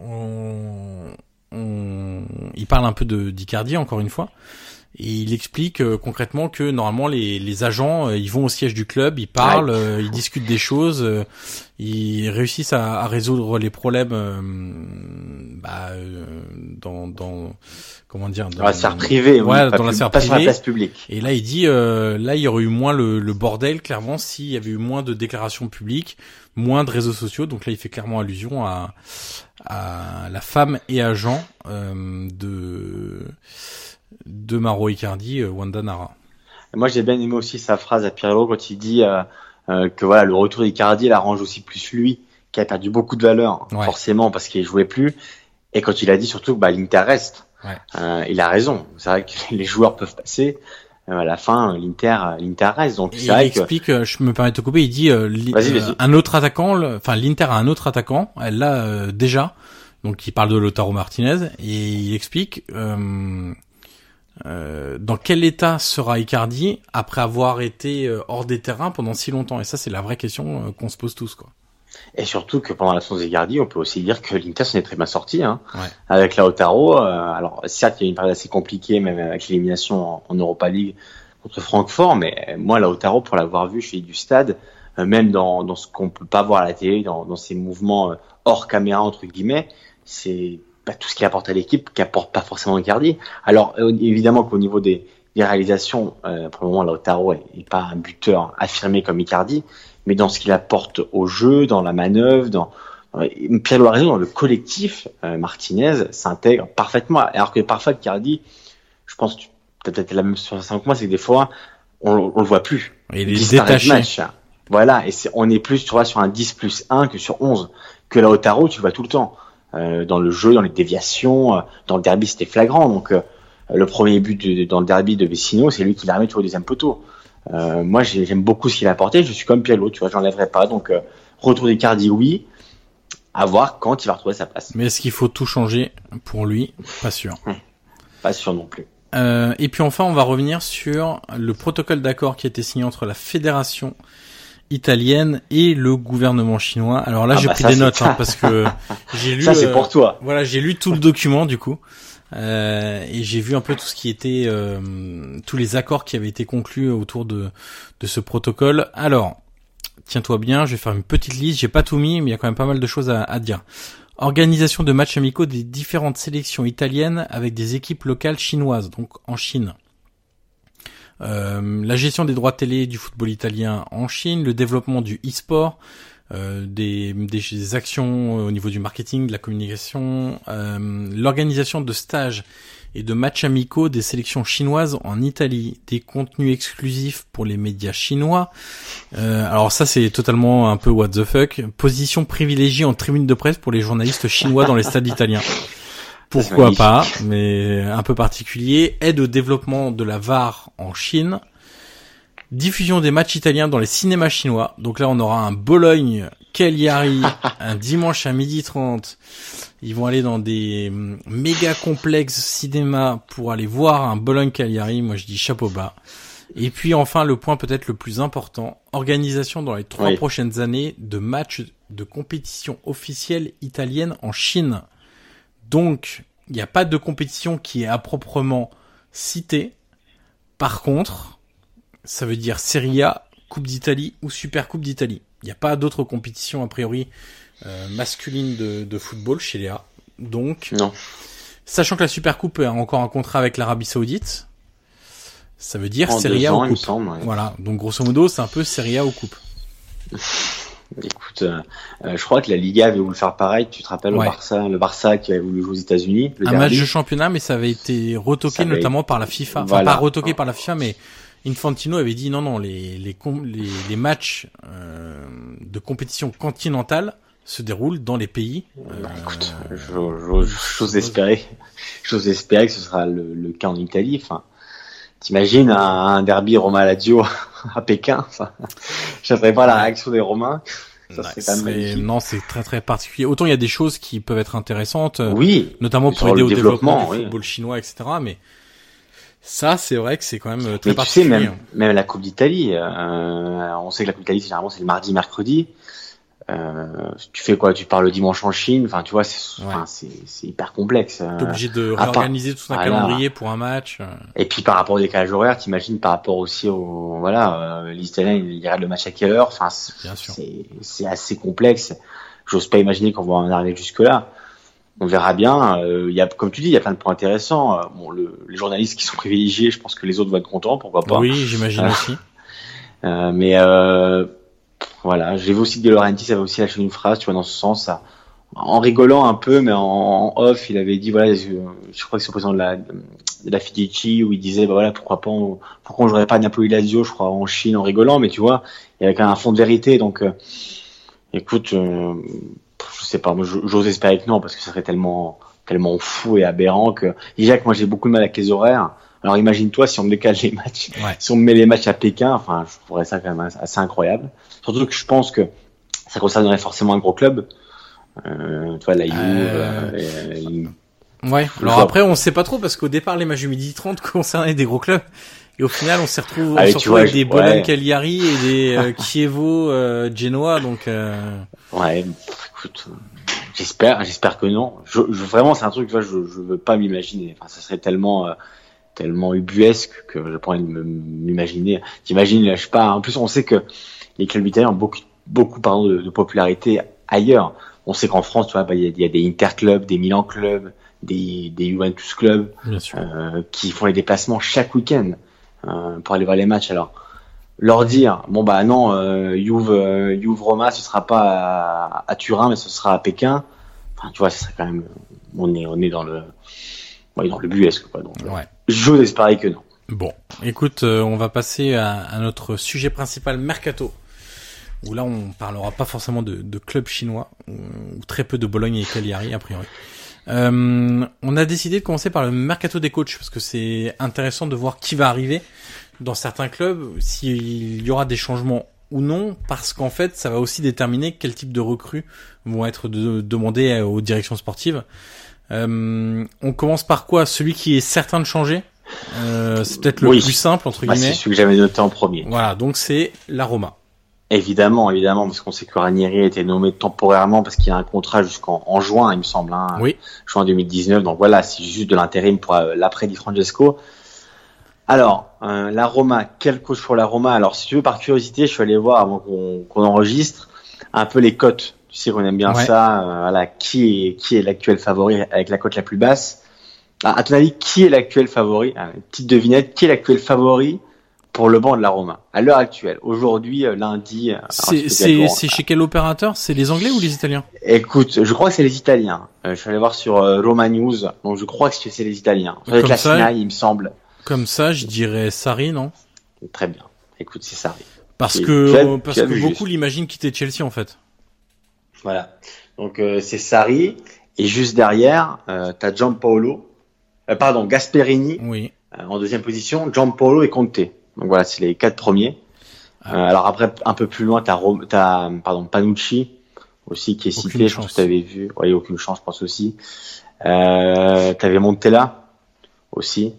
on, on- il parle un peu d'Icardi encore une fois, Et il explique euh, concrètement que normalement les, les agents euh, ils vont au siège du club, ils parlent, euh, ils discutent des choses, ils réussissent à, à, résoudre les problèmes bah, dans, dans comment dire dans, la sphère privée, ouais, dans la sphère privée, sur la place publique. Et là il dit là il y aurait eu moins le, le bordel clairement s'il y avait eu moins de déclarations publiques, moins de réseaux sociaux. Donc là il fait clairement allusion à, à la femme et agent de de Maro Icardi, euh, Wanda Nara. Moi, j'ai bien aimé aussi sa phrase à Pirlo quand il dit euh, euh, que voilà, le retour d'Icardi, il arrange aussi plus lui, qui a perdu beaucoup de valeur, forcément, parce qu'il jouait plus. Et quand il a dit surtout que bah, l'Inter reste, il a raison. C'est vrai que [LAUGHS] les joueurs peuvent passer. à la fin, l'Inter, l'Inter reste. Donc il explique, je me permets de te couper, il dit un autre attaquant, enfin l'Inter a un autre attaquant, elle l'a déjà. Donc il parle de Lotaro Martinez et il explique euh, dans quel état sera Icardi après avoir été euh, hors des terrains pendant si longtemps? Et ça, c'est la vraie question euh, qu'on se pose tous, quoi. Et surtout que pendant l'absence d'Icardi, on peut aussi dire que l'Inter s'en est très bien sorti, hein, ouais. avec Lautaro. Euh, alors certes, il y a une période assez compliquée, même avec l'élimination en, Europa League contre Francfort, mais moi, Lautaro, pour l'avoir vu chez du stade, même dans, dans ce qu'on peut pas voir à la télé, dans, dans ses mouvements hors caméra entre guillemets, c'est bah, tout ce qu'il apporte à l'équipe qu'apporte pas forcément Icardi. Alors euh, évidemment qu'au niveau des, des réalisations, euh, pour le moment Lautaro n'est pas un buteur affirmé comme Icardi, mais dans ce qu'il apporte au jeu, dans la manœuvre, dans, Pierre Loiseau, dans le collectif, euh, Martinez s'intègre parfaitement. Alors que parfois Icardi, je pense que tu as peut-être la même sensation que moi, c'est que des fois on, on le voit plus. Il est détaché. Match. Voilà, et on est plus tu vois, sur un 10 plus 1 que sur 11. Que Lautaro, tu le vois tout le temps. Euh, dans le jeu, dans les déviations. Euh, dans le derby, c'était flagrant. Donc, euh, le premier but de, dans le derby de Vecino, c'est lui qui l'a remis sur le deuxième poteau. moi, j'aime beaucoup ce qu'il a apporté. Je suis comme Pielo, tu vois, j'enlèverai pas. Donc, retour d'Icardi, oui. À voir quand il va retrouver sa place. Mais est-ce qu'il faut tout changer pour lui? Pas sûr. pas sûr non plus. Euh, et puis enfin, on va revenir sur le protocole d'accord qui a été signé entre la fédération italienne et le gouvernement chinois. Alors là, ah j'ai bah pris des notes hein, parce que [LAUGHS] j'ai lu. Ça c'est pour toi. Euh, voilà, j'ai lu tout le document du coup. Euh, et j'ai vu un peu tout ce qui était euh, tous les accords qui avaient été conclus autour de de ce protocole. Alors, tiens-toi bien, je vais faire une petite liste. J'ai pas tout mis, mais il y a quand même pas mal de choses à, à dire. Organisation de matchs amicaux des différentes sélections italiennes avec des équipes locales chinoises, donc en Chine. Euh, la gestion des droits télé du football italien en Chine, le développement du e-sport, euh, des, actions au niveau du marketing, de la communication, euh, l'organisation de stages et de matchs amicaux des sélections chinoises en Italie, des contenus exclusifs pour les médias chinois. Euh, alors ça c'est totalement un peu what the fuck. Position privilégiée en tribune de presse pour les journalistes chinois dans les stades italiens. [LAUGHS] Pourquoi pas, mais un peu particulier. Aide au développement de la VAR en Chine. Diffusion des matchs italiens dans les cinémas chinois. Donc là, on aura un Bologne Cagliari [LAUGHS] un dimanche à midi 30. Ils vont aller dans des mm, méga complexes cinéma pour aller voir un Bologne Cagliari. Moi, je dis chapeau bas. Et puis enfin, le point peut-être le plus important, organisation dans les trois prochaines années de matchs de compétition officielle italienne en Chine. Donc, il n'y a pas de compétition qui est à proprement citée. Par contre, ça veut dire Serie A, Coupe d'Italie ou Super Coupe d'Italie. Il n'y a pas d'autres compétitions a priori euh, masculines de, football chez Léa. Donc, non. sachant que la Super Coupe a encore un contrat avec l'Arabie Saoudite, ça veut dire Serie A ou Coupe. Voilà. Donc grosso modo, c'est un peu Serie A ou Coupe. [LAUGHS] Écoute, euh, euh, je crois que la Liga avait voulu faire pareil. Tu te rappelles le Barça, le Barça qui avait voulu jouer aux États-Unis. Un match de championnat, mais ça avait été retoqué notamment par la FIFA. Enfin, pas retoqué par la FIFA, mais Infantino avait dit non, non, les les les, les matchs euh, de compétition continentale se déroulent dans les pays. Bah, écoute, j'ose espérer, j'ose espérer que ce sera le, le cas en Italie. Enfin, T'imagines un, derby Roma Lazio [LAUGHS] à Pékin ça, J'aimerais pas la réaction des Romains. Ça non, c'est très très particulier. Autant il y a des choses qui peuvent être intéressantes, euh, oui, notamment pour aider au développement, du football chinois, etc. Mais ça, c'est vrai que c'est quand même euh, très particulier. même, même la Coupe d'Italie, euh, on sait que la Coupe d'Italie généralement c'est le mardi, mercredi. Euh, tu fais quoi? Tu pars le dimanche en Chine? Enfin, tu vois, c'est Ouais. hyper complexe. euh. T'es obligé de part- réorganiser tout un calendrier pour un match. euh. Et puis par rapport au décalage horaire, t'imagines par rapport aussi au voilà, euh, les Italiens ils regardent le match à quelle heure? Enfin, c'est- assez complexe. J'ose pas imaginer qu'on va en arriver jusque là. On verra bien. Euh, Il y a, comme tu dis, il y a plein de points intéressants. Bon, le, les journalistes qui sont privilégiés, je pense que les autres vont être contents, pourquoi pas. Oui, j'imagine aussi. Mais euh, voilà, j'ai vu aussi De Laurentiis avait aussi lâché une phrase, tu vois, dans ce sens, en rigolant un peu, mais en, off, il avait dit, voilà, je, crois que c'est au président de la, de Fidici, où il disait, bah voilà, pourquoi pas, on, pourquoi on jouerait pas Napoli Lazio, je crois, en Chine, en rigolant, mais tu vois, il y avait quand même un fond de vérité, donc, euh, écoute, euh, je sais pas, moi, j'ose espérer que non, parce que ça serait tellement, tellement fou et aberrant que, déjà que moi j'ai beaucoup de mal avec les horaires, alors imagine-toi si on me décale les matchs Ouais. si on me met les matchs à Pékin, enfin, je trouverais ça quand même assez incroyable. Surtout que je pense que ça concernerait forcément un gros club. Euh, tu vois, la Juve. Euh, euh, il- Ouais. Alors après, on sait pas trop parce qu'au départ, les matchs du midi 30 [LAUGHS] concernaient des gros clubs. Et au final, on on Ah, et vois, avec je- des Bologne ouais. Cagliari et des euh, [LAUGHS] Chievo euh, Genoa, donc euh, ouais, écoute, j'espère, j'espère que non. Je, je- vraiment, c'est un truc, tu vois, je, je veux pas m'imaginer. Enfin, ça serait tellement, euh, tellement ubuesque que je pourrais m'imaginer. T'imagines, je sais pas. En plus, on sait que les clubs italiens ont beaucoup, beaucoup, pardon, de, de popularité ailleurs. On sait qu'en France, tu vois, bah, il y, a- il y a des Interclubs, des Milan clubs, des, des Juventus clubs. euh, qui font les déplacements chaque week-end euh, pour aller voir les matchs. Alors, leur dire, bon bah non, euh, Juve, euh, Juve Roma, ce sera pas à, à Turin, mais ce sera à Pékin. Enfin, tu vois, ce serait quand même, on est, on est dans le, ouais, dans le buesque, quoi. Donc, Ouais. J'ose espérer que non. Bon, écoute, euh, on va passer à, à notre sujet principal, mercato. Où là, on parlera pas forcément de, de clubs chinois, ou, ou très peu de Bologne et Cagliari a priori. Euh, on a décidé de commencer par le mercato des coachs parce que c'est intéressant de voir qui va arriver dans certains clubs, s'il y aura des changements ou non, parce qu'en fait, ça va aussi déterminer quel type de recrues vont être de- demandées aux directions sportives. Euh, on commence par quoi? Celui qui est certain de changer? Euh, C'est peut-être le Oui. plus simple entre Bah, c'est guillemets. celui que j'avais noté en premier. Voilà, donc c'est la Roma. Évidemment, évidemment, parce qu'on sait que Ranieri a été nommé temporairement parce qu'il a un contrat jusqu'en en juin, il me semble, hein, Oui. juin 2019. Donc voilà, c'est juste de l'intérim pour euh, l'après Di Francesco. Alors, euh, la Roma, quel coach pour la Roma Alors, si tu veux, par curiosité, je suis allé voir avant qu'on qu'on enregistre un peu les cotes. Tu sais qu'on aime bien Ouais. ça. euh, voilà, qui est qui est l'actuel favori avec la cote la plus basse? Ah, À ton avis, qui est l'actuel favori? Ah, une Petite devinette. Qui est l'actuel favori pour le banc de la Roma? À l'heure actuelle Aujourd'hui, euh, lundi. euh, C'est chez quel opérateur? C'est les Anglais ou les Italiens? Écoute, je crois que c'est les Italiens. Euh, je suis allé voir sur Roma News, donc je crois que c'est les Italiens. Comme la ça- Sinaï, il me semble. Comme ça, je dirais Sarri, non? Très bien. Écoute, c'est ça. Parce que parce que beaucoup l'imaginent quitter Chelsea en fait. Voilà. Donc euh, c'est Sarri et juste derrière, euh, t'as Giampaolo, euh, pardon Gasperini Oui. euh, en deuxième position, Giampaolo et Conte. Donc voilà, c'est les quatre premiers. Ah. Euh, alors après, un peu plus loin, t'as Rom- t'as pardon Panucci aussi qui est Aucune cité. Je pense que t'avais vu. Oui, aucune chance, je pense aussi. Euh, t'avais Montella aussi,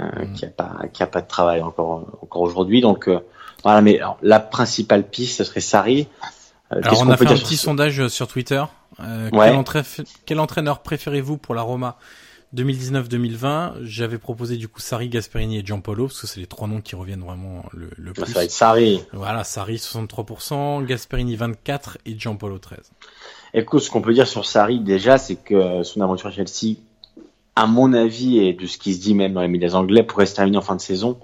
euh, Mm. qui a pas qui a pas de travail encore encore aujourd'hui. Donc euh, voilà, mais alors, la principale piste, ce serait Sarri. Euh, Alors on a fait un petit sondage sur Twitter. Euh, Ouais. quel, entraîneur, quel entraîneur préférez-vous pour la Roma 2019-2020 J'avais proposé du coup Sarri, Gasperini et Giampolo parce que c'est les trois noms qui reviennent vraiment le, le Bah, plus. ça va être Sarri. Voilà, Sarri 63%, Gasperini 24 et Giampolo 13. Écoute, ce qu'on peut dire sur Sarri déjà, c'est que son aventure à Chelsea, à mon avis, et de ce qui se dit même dans les médias anglais, pourrait se terminer en fin de saison.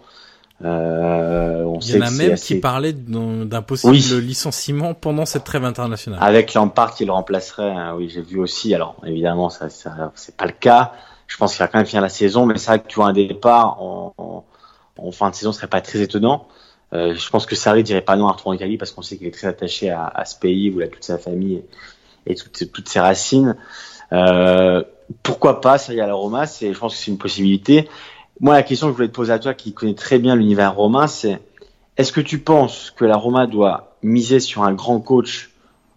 Euh, on Il sait y en a même assez- qui parlaient d'un possible Oui. Licenciement pendant cette trêve internationale. Avec Lampard qui le remplacerait, hein, oui, j'ai vu aussi. Alors, évidemment, ça, ça c'est pas le cas. Je pense qu'il va quand même finir la saison, mais c'est vrai que tu vois un départ en, en, en fin de saison ce serait pas très étonnant. Euh, je pense que Sarri dirait pas non à retourner en Italie parce qu'on sait qu'il est très attaché à, à ce pays où il a toute sa famille et, et toutes, toutes ses racines. Euh, pourquoi pas Sarri à la Roma je pense que c'est une possibilité. Moi, la question que je voulais te poser à toi, qui connais très bien l'univers romain, c'est est-ce que tu penses que la Roma doit miser sur un grand coach?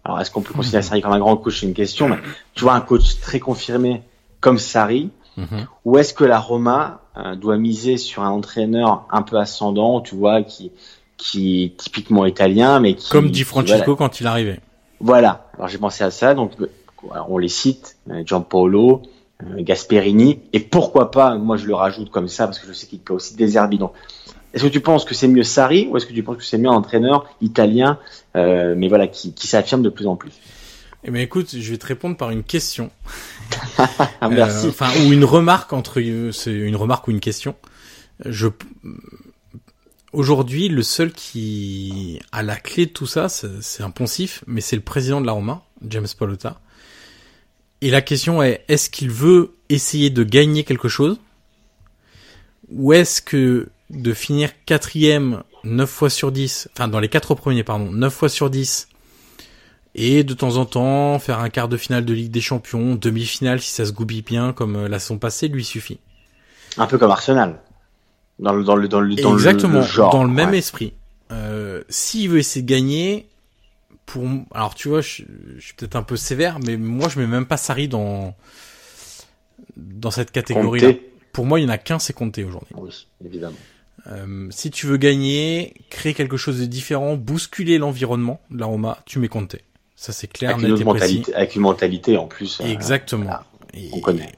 Alors, est-ce qu'on peut considérer Sarri comme un grand coach? C'est une question, mais tu vois un coach très confirmé comme Sarri, Mhm. ou est-ce que la Roma euh, doit miser sur un entraîneur un peu ascendant, tu vois, qui qui est typiquement italien, mais qui Comme dit qui, Francesco voilà, quand il arrivait. Voilà. Alors j'ai pensé à ça. Donc on les cite, Giampaolo, Gasperini, et pourquoi pas, moi je le rajoute comme ça parce que je sais qu'il peut aussi désherber. Donc est-ce que tu penses que c'est mieux Sarri ou est-ce que tu penses que c'est mieux un entraîneur italien, euh, mais voilà, qui, qui s'affirme de plus en plus? Eh bien, écoute, je vais te répondre par une question. [LAUGHS] Merci. Euh, enfin, ou une remarque entre, c'est une remarque ou une question. Je, aujourd'hui, le seul qui a la clé de tout ça, c'est un poncif, mais c'est le président de la Roma, James Pallotta. Et la question est, est-ce qu'il veut essayer de gagner quelque chose? Ou est-ce que de finir quatrième 9 fois sur 10, enfin dans les quatre premiers, pardon, 9 fois sur 10, et de temps en temps faire un quart de finale de Ligue des Champions, demi-finale si ça se goubille bien comme euh, la saison passée, lui suffit. Un peu comme Arsenal. Dans le, dans le, dans le, dans Exactement, le, genre, dans le même esprit. Euh, S'il veut essayer de gagner, pour, alors tu vois, je, je suis peut-être un peu sévère, mais moi je mets même pas Sarri dans, dans cette catégorie-là. Pour moi, il n'y en a qu'un, c'est Comté aujourd'hui. Oui, évidemment. Euh, si tu veux gagner, créer quelque chose de différent, bousculer l'environnement de la Roma, tu mets Conte. Ça c'est clair, avec, une mentalité, avec une mentalité en plus. Euh, Exactement. on connaît.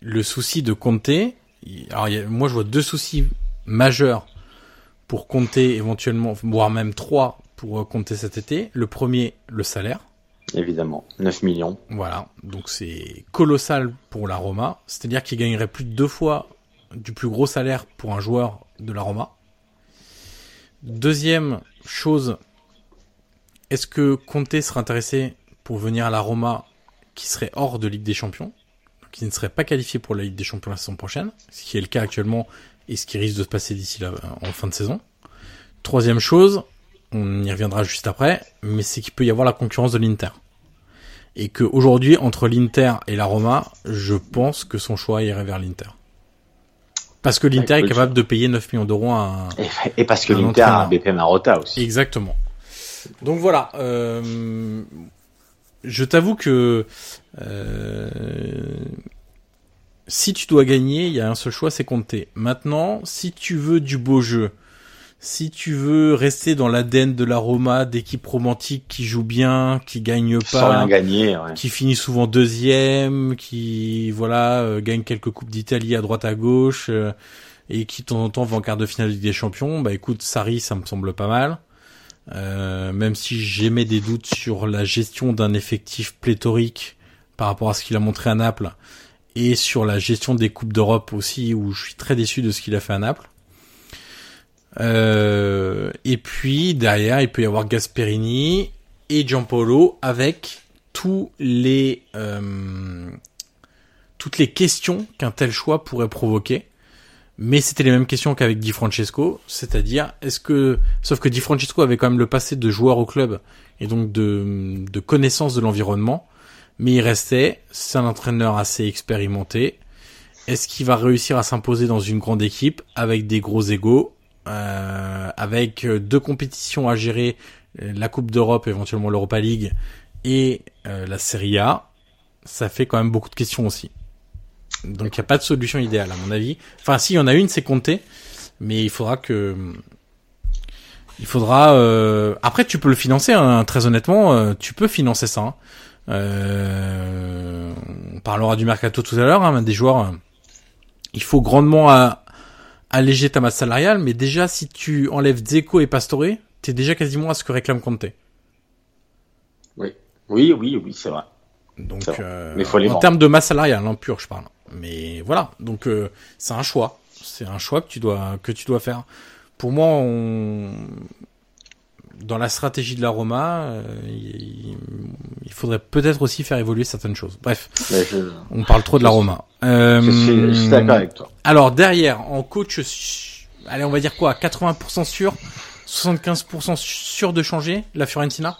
Le souci de Conte, alors moi je vois deux soucis majeurs pour compter éventuellement, voire même trois pour compter cet été. Le premier, le salaire. Évidemment, 9 millions. Voilà, donc c'est colossal pour la Roma. C'est-à-dire qu'il gagnerait plus de deux fois du plus gros salaire pour un joueur de la Roma. Deuxième chose, est-ce que Conte serait intéressé pour venir à la Roma qui serait hors de Ligue des Champions, qui ne serait pas qualifié pour la Ligue des Champions la saison prochaine, ce qui est le cas actuellement et ce qui risque de se passer d'ici là en fin de saison? Troisième chose, on y reviendra juste après, mais c'est qu'il peut y avoir la concurrence de l'Inter. Et que aujourd'hui, entre l'Inter et la Roma, je pense que son choix irait vers l'Inter. Parce que l'Inter est capable de payer 9 millions d'euros à un, Et, parce que l'Inter a un BP Marotta aussi. Exactement. Donc voilà. Euh, je t'avoue que euh, si tu dois gagner, il y a un seul choix, c'est compter. Maintenant, si tu veux du beau jeu, si tu veux rester dans l'ADN de la Roma, d'équipe romantique qui joue bien, qui gagne pas, gagner, qui finit souvent deuxième, qui voilà euh, gagne quelques coupes d'Italie à droite à gauche euh, et qui de temps en temps va en quart de finale des Champions, bah écoute, Sarri, ça me semble pas mal. Euh, même si j'émets des doutes sur la gestion d'un effectif pléthorique par rapport à ce qu'il a montré à Naples et sur la gestion des coupes d'Europe aussi où je suis très déçu de ce qu'il a fait à Naples. Euh, et puis derrière, il peut y avoir Gasperini et Giampolo avec tous les euh, toutes les questions qu'un tel choix pourrait provoquer. Mais c'était les mêmes questions qu'avec Di Francesco, c'est-à-dire est-ce que sauf que Di Francesco avait quand même le passé de joueur au club et donc de, de connaissance de l'environnement, mais il restait, c'est un entraîneur assez expérimenté. Est-ce qu'il va réussir à s'imposer dans une grande équipe avec des gros égaux avec deux compétitions à gérer, la Coupe d'Europe, éventuellement l'Europa League et euh, la Serie A, ça fait quand même beaucoup de questions aussi. Donc il n'y a pas de solution idéale à mon avis. Enfin si, il y en a une, c'est compter, mais il faudra que... Il faudra... Euh... Après, tu peux le financer, hein, très honnêtement, euh, tu peux financer ça. Hein. Euh... On parlera du mercato tout à l'heure, hein, des joueurs... Il faut grandement alléger ta masse salariale, mais déjà si tu enlèves Zeko et Pastore, t'es déjà quasiment à ce que réclame Conte. Oui, oui, oui, oui, c'est vrai. Donc, euh, mais faut en termes de masse salariale, en pur, je parle. Mais voilà, donc euh, c'est un choix. C'est un choix que tu dois que tu dois faire. Pour moi, on... dans la stratégie de la Roma, euh, il... il, faudrait peut-être aussi faire évoluer certaines choses. Bref, je... on parle trop de la Roma. Euh, je suis, je suis d'accord avec toi. Alors derrière, en coach, allez, on va dire quoi 80% sûr, 75% sûr de changer la Fiorentina?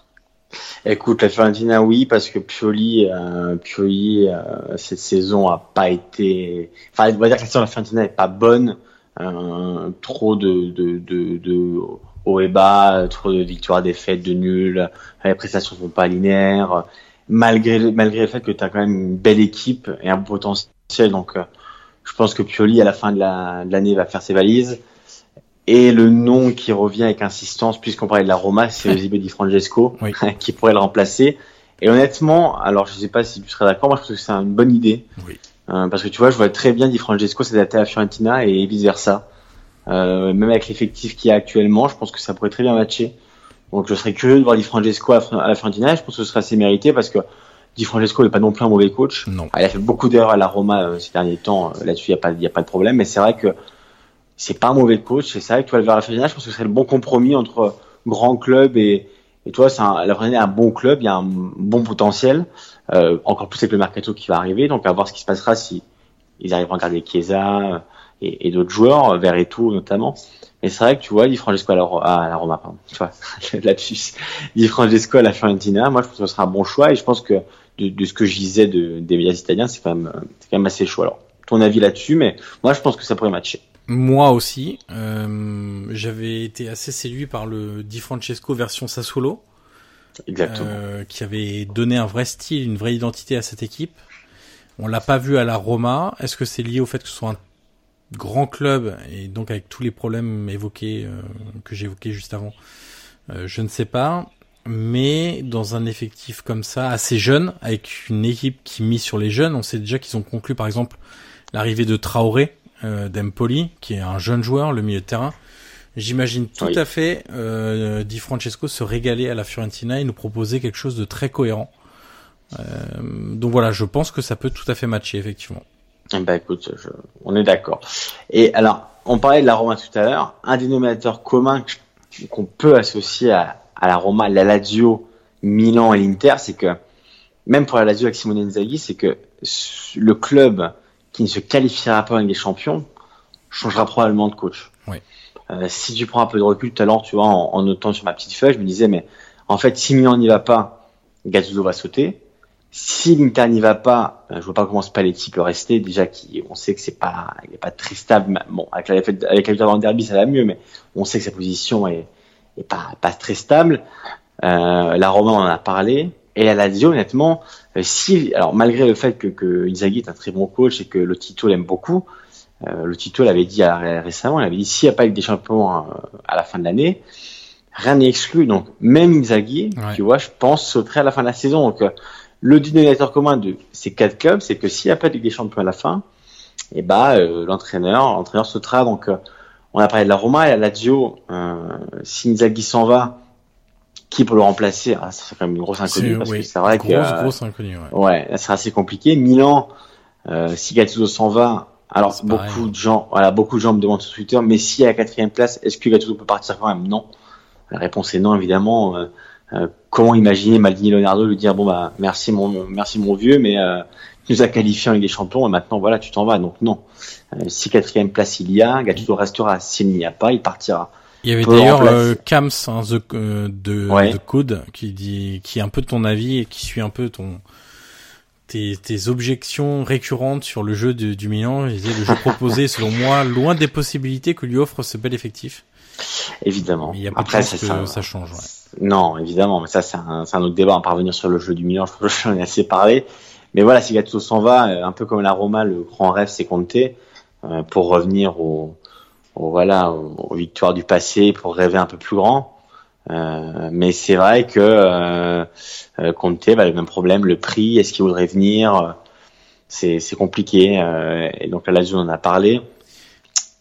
Écoute, la Fiorentina, oui, parce que Pioli, euh, Pioli, euh, cette saison a pas été. Enfin, on va dire que la saison de la Fiorentina est pas bonne. Trop de, de, de, de haut et bas, trop de victoires, défaites, de nuls. Les prestations sont pas linéaires. Malgré malgré le fait que tu as quand même une belle équipe et un potentiel, donc euh, je pense que Pioli à la fin de l'année va faire ses valises. Et le nom qui revient avec insistance, puisqu'on parlait de la Roma, c'est [LAUGHS] Eusebio Di Francesco, Oui. [LAUGHS] qui pourrait le remplacer. Et honnêtement, alors je sais pas si tu serais d'accord, moi je pense que c'est une bonne idée. Oui. Euh, parce que tu vois, je vois très bien Di Francesco s'adapter à Fiorentina et vice versa. Euh, même avec l'effectif qu'il y a actuellement, je pense que ça pourrait très bien matcher. Donc je serais curieux de voir Di Francesco à, à la Fiorentina et je pense que ce serait assez mérité parce que Di Francesco n'est pas non plus un mauvais coach. Non. Ah, il a fait beaucoup d'erreurs à la Roma euh, ces derniers temps. Euh, Là-dessus, il n'y a, pas- il y a pas de problème. Mais c'est vrai que c'est pas un mauvais coach. C'est vrai que tu vas le vers la Fiorentina. Je pense que ce serait le bon compromis entre grand club et, et toi, c'est un, la Fiorentina est un bon club. Il y a un bon potentiel. Euh, encore plus avec le mercato qui va arriver. Donc, à voir ce qui se passera si ils arriveront à garder Chiesa et, et d'autres joueurs, euh, Verretou notamment. Mais c'est vrai que tu vois, Di Francesco à la, Ro- à la Roma, pardon. [LAUGHS] Tu vois, lapsus. Di Francesco à la Fiorentina. Moi, je pense que ce sera un bon choix et je pense que de, de ce que je disais de, des médias italiens, c'est quand même, c'est quand même assez chaud. Alors, ton avis là-dessus, mais moi, je pense que ça pourrait matcher. Moi aussi, euh, j'avais été assez séduit par le Di Francesco version Sassuolo, Exactement. euh, qui avait donné un vrai style, une vraie identité à cette équipe. On l'a pas vu à la Roma. Est-ce que c'est lié au fait que ce soit un grand club et donc avec tous les problèmes évoqués euh, que j'ai évoqués juste avant Euh, Je ne sais pas. Mais dans un effectif comme ça, assez jeune, avec une équipe qui mise sur les jeunes, on sait déjà qu'ils ont conclu par exemple l'arrivée de Traoré euh, d'Empoli, qui est un jeune joueur, le milieu de terrain. J'imagine tout Oui. à fait euh, Di Francesco se régaler à la Fiorentina et nous proposer quelque chose de très cohérent. Euh, donc voilà, je pense que ça peut tout à fait matcher effectivement. Ben, écoute, je- on est d'accord. Et alors, on parlait de la Roma tout à l'heure. Un dénominateur commun qu'on peut associer à, à la Roma, la Lazio, Milan et l'Inter, c'est que même pour la Lazio avec Simone Inzaghi, c'est que le club qui ne se qualifiera pas Ligue des Champions changera probablement de coach. Oui. Euh, si tu prends un peu de recul tout à l'heure, tu vois, en, en notant sur ma petite feuille, je me disais, mais en fait, si Milan n'y va pas, Gattuso va sauter. Si l'Inter n'y va pas, euh, je vois pas comment Spalletti peut rester. Déjà, qui, on sait que c'est pas, il est pas très stable. Bon, avec la avec la victoire dans le derby, ça va mieux, mais on sait que sa position est, est pas, pas très stable. Euh, la Roma, on en a parlé. Et la Lazio, honnêtement, euh, si, alors malgré le fait que, que Inzaghi est un très bon coach et que le Tito l'aime beaucoup, euh, le Tito l'avait dit à- récemment, il avait dit s'il n'y a pas eu des champions euh, à la fin de l'année, rien n'est exclu. Donc même Inzaghi, Ouais. tu vois, je pense sauterait à la fin de la saison. Donc euh, le dénominateur commun de ces quatre clubs, c'est que s'il n'y a pas de Ligue des Champions à la fin, et bah euh, l'entraîneur, l'entraîneur sautera. Donc euh, on a parlé de la Roma et la Lazio. Euh, si Inzaghi s'en va, qui peut le remplacer? Ah, Ça fait quand même une grosse inconnue parce oui, que c'est vrai grosse, que euh, grosse inconnue. Ouais. Ouais, là, c'est assez compliqué. Milan, euh, si Gattuso s'en va, alors pareil. beaucoup de gens, voilà, beaucoup de gens me demandent sur Twitter, mais si à la quatrième place, est-ce que Gattuso peut partir quand même? Non. La réponse est non, évidemment. Euh, comment imaginer Maldini Leonardo lui dire bon bah merci mon merci mon vieux, mais euh, tu nous as qualifié en Ligue des Champions et maintenant voilà tu t'en vas. Donc non. Euh, si quatrième place il y a, Gattuso restera. S'il n'y a pas, il partira. Il y avait d'ailleurs remplacer. euh, Kams hein, the, euh, de, Ouais. de Code qui dit qui est un peu de ton avis et qui suit un peu ton tes, tes objections récurrentes sur le jeu de- du Milan. Il disait le jeu [LAUGHS] proposé selon moi loin des possibilités que lui offre ce bel effectif. Évidemment. Mais il y a pas Après de que ça. ça change. Ouais. Non, évidemment, mais ça c'est un, un autre débat. On va revenir sur le jeu du Milan, je pense j'en ai assez parlé. Mais voilà, si Gattuso s'en va, euh, un peu comme la Roma, le grand rêve c'est Conte, euh, pour revenir au, au- voilà, aux, victoires du passé, pour rêver un peu plus grand. Euh, mais c'est vrai que euh, euh, Conte, bah, le même problème, le prix, est-ce qu'il voudrait venir euh, C'est compliqué. euh, et donc la Lazio on en a parlé.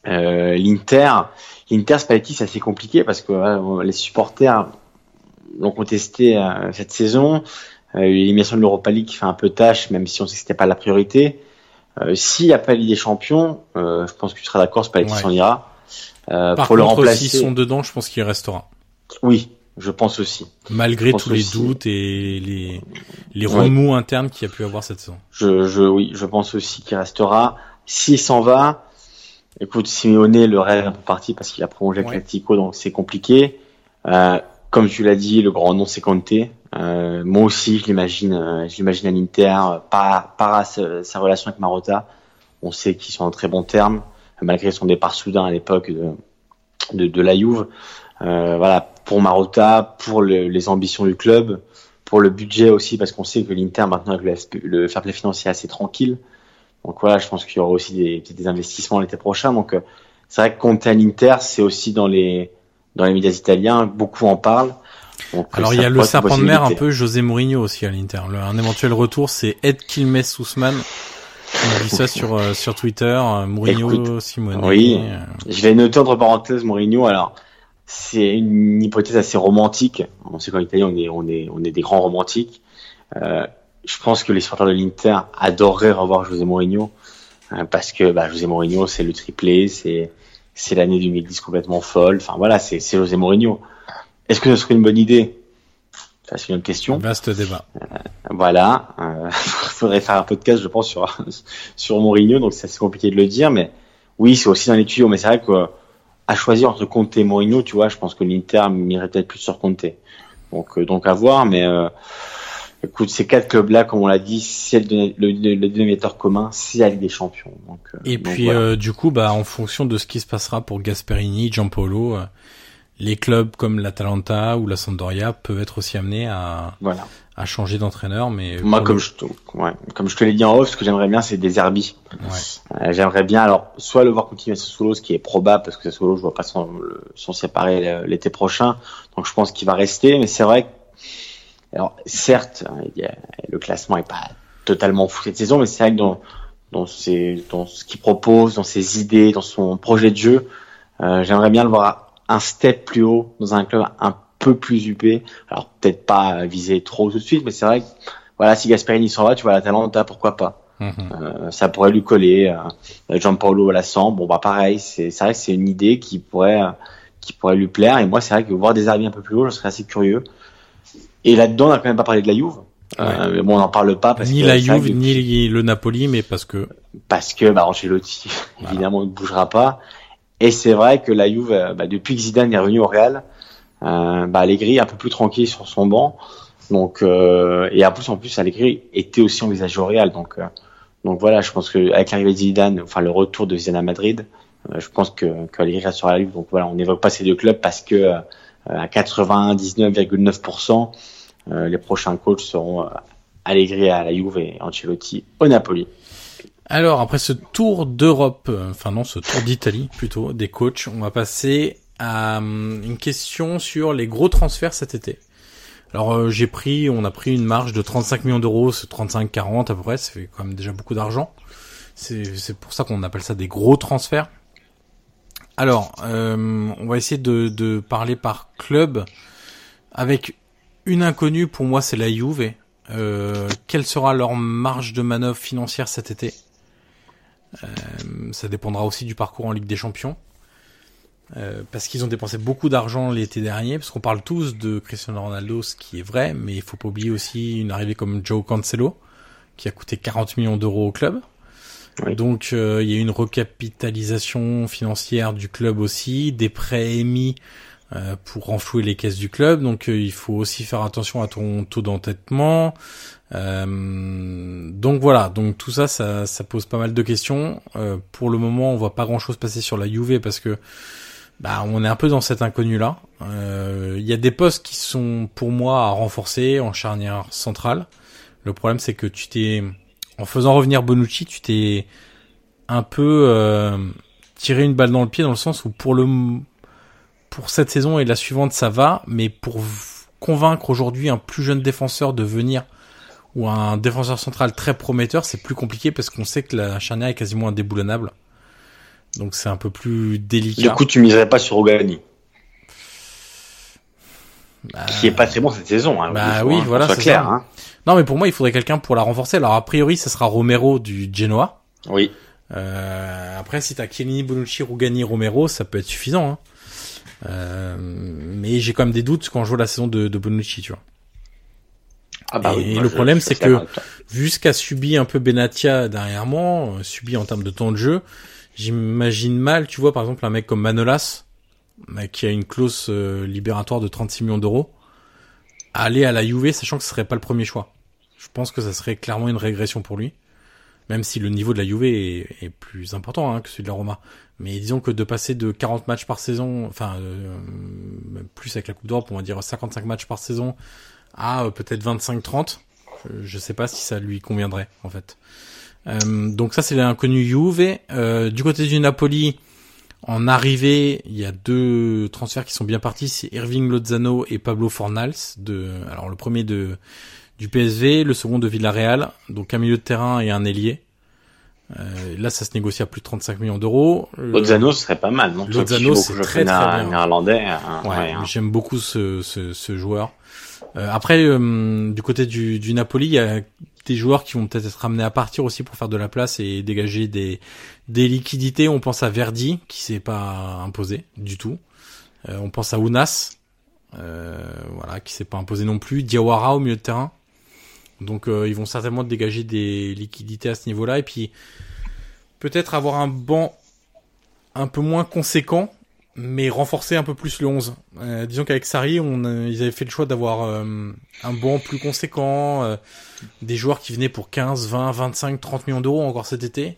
Euh, L'Inter, l'Inter Spalletti c'est assez compliqué parce que les supporters l'ont contesté euh, cette saison. Euh, L'élimination de l'Europa League qui fait un peu tâche, même si on sait que c'était pas la priorité. Euh, S'il n'y a pas Ligue des Champions, euh, je pense que tu seras d'accord, Spalletti Ouais. s'en ira. Par pour le contre, remplacer, s'ils sont dedans, je pense qu'il restera. oui, je pense aussi. Malgré pense tous les aussi. doutes et les, les Ouais. remous internes qu'il y a pu avoir cette saison. Je, je, oui, je pense aussi qu'il restera. S'il s'en va, écoute, Simeone, le rêve est un peu parti parce qu'il a prolongé avec Ouais. donc c'est compliqué. Euh, comme tu l'as dit, le grand nom c'est Conte. Euh, moi aussi, je l'imagine, euh, je l'imagine à l'Inter, par, par sa, sa relation avec Marotta. On sait qu'ils sont en très bons termes, malgré son départ soudain à l'époque de, de, de la Juve. Euh, voilà, pour Marotta, pour le- les ambitions du club, pour le budget aussi, parce qu'on sait que l'Inter maintenant avec le, FP le fair financier est assez tranquille. Donc voilà, je pense qu'il y aura aussi des, des investissements l'été prochain. Donc euh, c'est vrai que Conte à l'Inter, c'est aussi dans les dans les médias italiens, beaucoup en parlent. Donc, Alors il y a le serpent de mer un peu José Mourinho aussi à l'Inter. Un éventuel retour, c'est Ed Kilmes Ousmane. On dit ça [LAUGHS] sur euh, sur Twitter, Mourinho, Simone. Oui, je vais noter entre parenthèses Mourinho. Alors c'est une hypothèse assez romantique. On sait qu'en Italie, on est, on est, on est des grands romantiques. Euh, je pense que les supporters de l'Inter adoreraient revoir José Mourinho euh, parce que bah, José Mourinho, c'est le triplé, c'est c'est l'année 2010 complètement folle. Enfin voilà, c'est c'est José Mourinho. Est-ce que ce serait une bonne idée? C'est une question. Vaste débat. Euh, voilà, euh, [LAUGHS] faudrait faire un podcast, je pense, sur [LAUGHS] sur Mourinho. Donc c'est assez compliqué de le dire, mais oui, c'est aussi dans les tuyaux. Mais c'est vrai que à choisir entre Conte et Mourinho, tu vois, je pense que l'Inter m'irait peut-être plus sur Conte. Donc, euh, donc à voir, mais euh, écoute, ces quatre clubs-là, comme on l'a dit, c'est le, le, dénominateur commun, c'est la Ligue des Champions. Donc, euh, et puis, du coup, bah, en fonction de ce qui se passera pour Gasperini, Giampolo, les clubs comme l'Atalanta ou la Sampdoria peuvent être aussi amenés à, voilà à changer d'entraîneur, mais moi comme je te, ouais, comme je te l'ai dit en off, ce que j'aimerais bien c'est des Herbie. Ouais. Euh, j'aimerais bien alors soit le voir continuer à solo, ce qui est probable parce que solo je vois pas son séparer l'été prochain, donc je pense qu'il va rester, mais c'est vrai. Que, alors certes, le classement est pas totalement fou cette saison, mais c'est vrai que dans dans, ses, dans ce qu'il propose, dans ses idées, dans son projet de jeu, euh, j'aimerais bien le voir un step plus haut dans un club un peu plus UP. Alors peut-être pas viser trop tout de suite, mais c'est vrai que voilà, si Gasperini s'en va, tu vois la Talenta, pourquoi pas mhm. euh, Ça pourrait lui coller. Euh, Jean-Paulo à la bon bah pareil, c'est vrai que c'est une idée qui pourrait qui pourrait lui plaire. Et moi, c'est vrai que voir des arrivées un peu plus haut, je serais assez curieux. Et là-dedans, on n'a quand même pas parlé de la Juve. Euh, mais bon, on n'en parle pas parce ni la Juve ni le Napoli, mais parce que parce que bah Ancelotti [LAUGHS] évidemment ne bougera pas. Et c'est vrai que la Juve, bah, depuis que Zidane est revenu au Real, euh, bah, Allegri est un peu plus tranquille sur son banc. Donc euh, et en plus en plus Allegri était aussi envisagé au Real. Donc euh, donc voilà, je pense que avec l'arrivée de Zidane, enfin le retour de Zidane à Madrid, euh, je pense que, que Allegri restera à la Juve. Donc voilà, on n'évoque pas ces deux clubs parce que euh, à 99,9%, les prochains coachs seront Allegri à la Juve et Ancelotti au Napoli. Alors après ce tour d'Europe, enfin non, ce tour d'Italie plutôt des coachs, on va passer à une question sur les gros transferts cet été. Alors euh, j'ai pris, on a pris une marge de 35 millions d'euros, c'est 35-40 à peu près, ça fait quand même déjà beaucoup d'argent. C'est pour ça qu'on appelle ça des gros transferts. Alors, euh, on va essayer de, parler par club avec une inconnue pour moi, c'est la Juve. Euh, quelle sera leur marge de manœuvre financière cet été? Euh, Ça dépendra aussi du parcours en Ligue des Champions. Euh, parce qu'ils ont dépensé beaucoup d'argent l'été dernier, parce qu'on parle tous de Cristiano Ronaldo, ce qui est vrai, mais il faut pas oublier aussi une arrivée comme Joe Cancelo, qui a coûté 40 millions d'euros au club. Donc euh, il y a une recapitalisation financière du club aussi, des prêts émis euh, pour renflouer les caisses du club. Donc il faut aussi faire attention à ton taux d'entêtement. donc voilà, donc tout ça, ça, pose pas mal de questions. pour le moment, on voit pas grand chose passer sur la Juve parce que bah, on est un peu dans cet inconnu là. Il euh, y a des postes qui sont pour moi à renforcer en charnière centrale. Le problème c'est que tu t'es, en faisant revenir Bonucci, tu t'es un peu euh, tiré une balle dans le pied dans le sens où pour le pour cette saison et la suivante ça va, mais pour convaincre aujourd'hui un plus jeune défenseur de venir ou un défenseur central très prometteur, c'est plus compliqué parce qu'on sait que la charnière est quasiment indéboulonnable. Donc c'est un peu plus délicat. Du coup, tu miserais pas sur Ogani. Bah... Qui est pas très bon cette saison. Hein, bah oui, voilà, c'est clair. Hein. Non, mais pour moi, il faudrait quelqu'un pour la renforcer. Alors a priori, ça sera Romero du Genoa. Oui. Euh, après, si t'as Chiellini, Bonucci, Rugani, Romero, ça peut être suffisant. Hein. Euh, mais j'ai quand même des doutes quand je vois la saison de, de Bonucci, tu vois. Ah bah et, le problème, c'est que vu ce qu'a subi un peu Benatia derrière moi, euh, subi en termes de temps de jeu, J'imagine mal, tu vois, par exemple, un mec comme Manolas, qui a une clause euh, libératoire de 36 millions d'euros, aller à la Juve, sachant que ce serait pas le premier choix. Je pense que ça serait clairement une régression pour lui, même si le niveau de la Juve est, plus important hein, que celui de la Roma. Mais disons que de passer de 40 matchs par saison, enfin euh, plus avec la Coupe d'Europe, on va dire 55 matchs par saison, à euh, peut-être 25-30, je, je sais pas si ça lui conviendrait en fait. Euh, donc ça c'est l'inconnu Juve. Euh, du côté du Napoli, En arrivée, il y a deux transferts qui sont bien partis, c'est Irving Lozano et Pablo Fornals. De, alors le premier de du PSV, le second de Villarreal, donc un milieu de terrain et un ailier. Euh, là, ça se négocie à plus de 35 millions d'euros. Lozano serait pas mal, non? Lozano, c'est très très bien. Néerlandais. Hein, ouais, ouais, hein. j'aime beaucoup ce, ce, ce joueur. Euh, après, euh, du côté du, du Napoli, il y a des joueurs qui vont peut-être être amenés à partir aussi pour faire de la place et dégager des, des liquidités. On pense à Verdi, qui s'est pas imposé du tout. Euh, on pense à Unas, euh, voilà, qui s'est pas imposé non plus. Diawara au milieu de terrain. Donc euh, ils vont certainement dégager des liquidités à ce niveau-là et puis peut-être avoir un banc un peu moins conséquent mais renforcer un peu plus le 11. Euh, disons qu'avec Sari, on, euh, ils avaient fait le choix d'avoir euh, un banc plus conséquent, euh, des joueurs qui venaient pour 15, 20, 25, 30 millions d'euros encore cet été.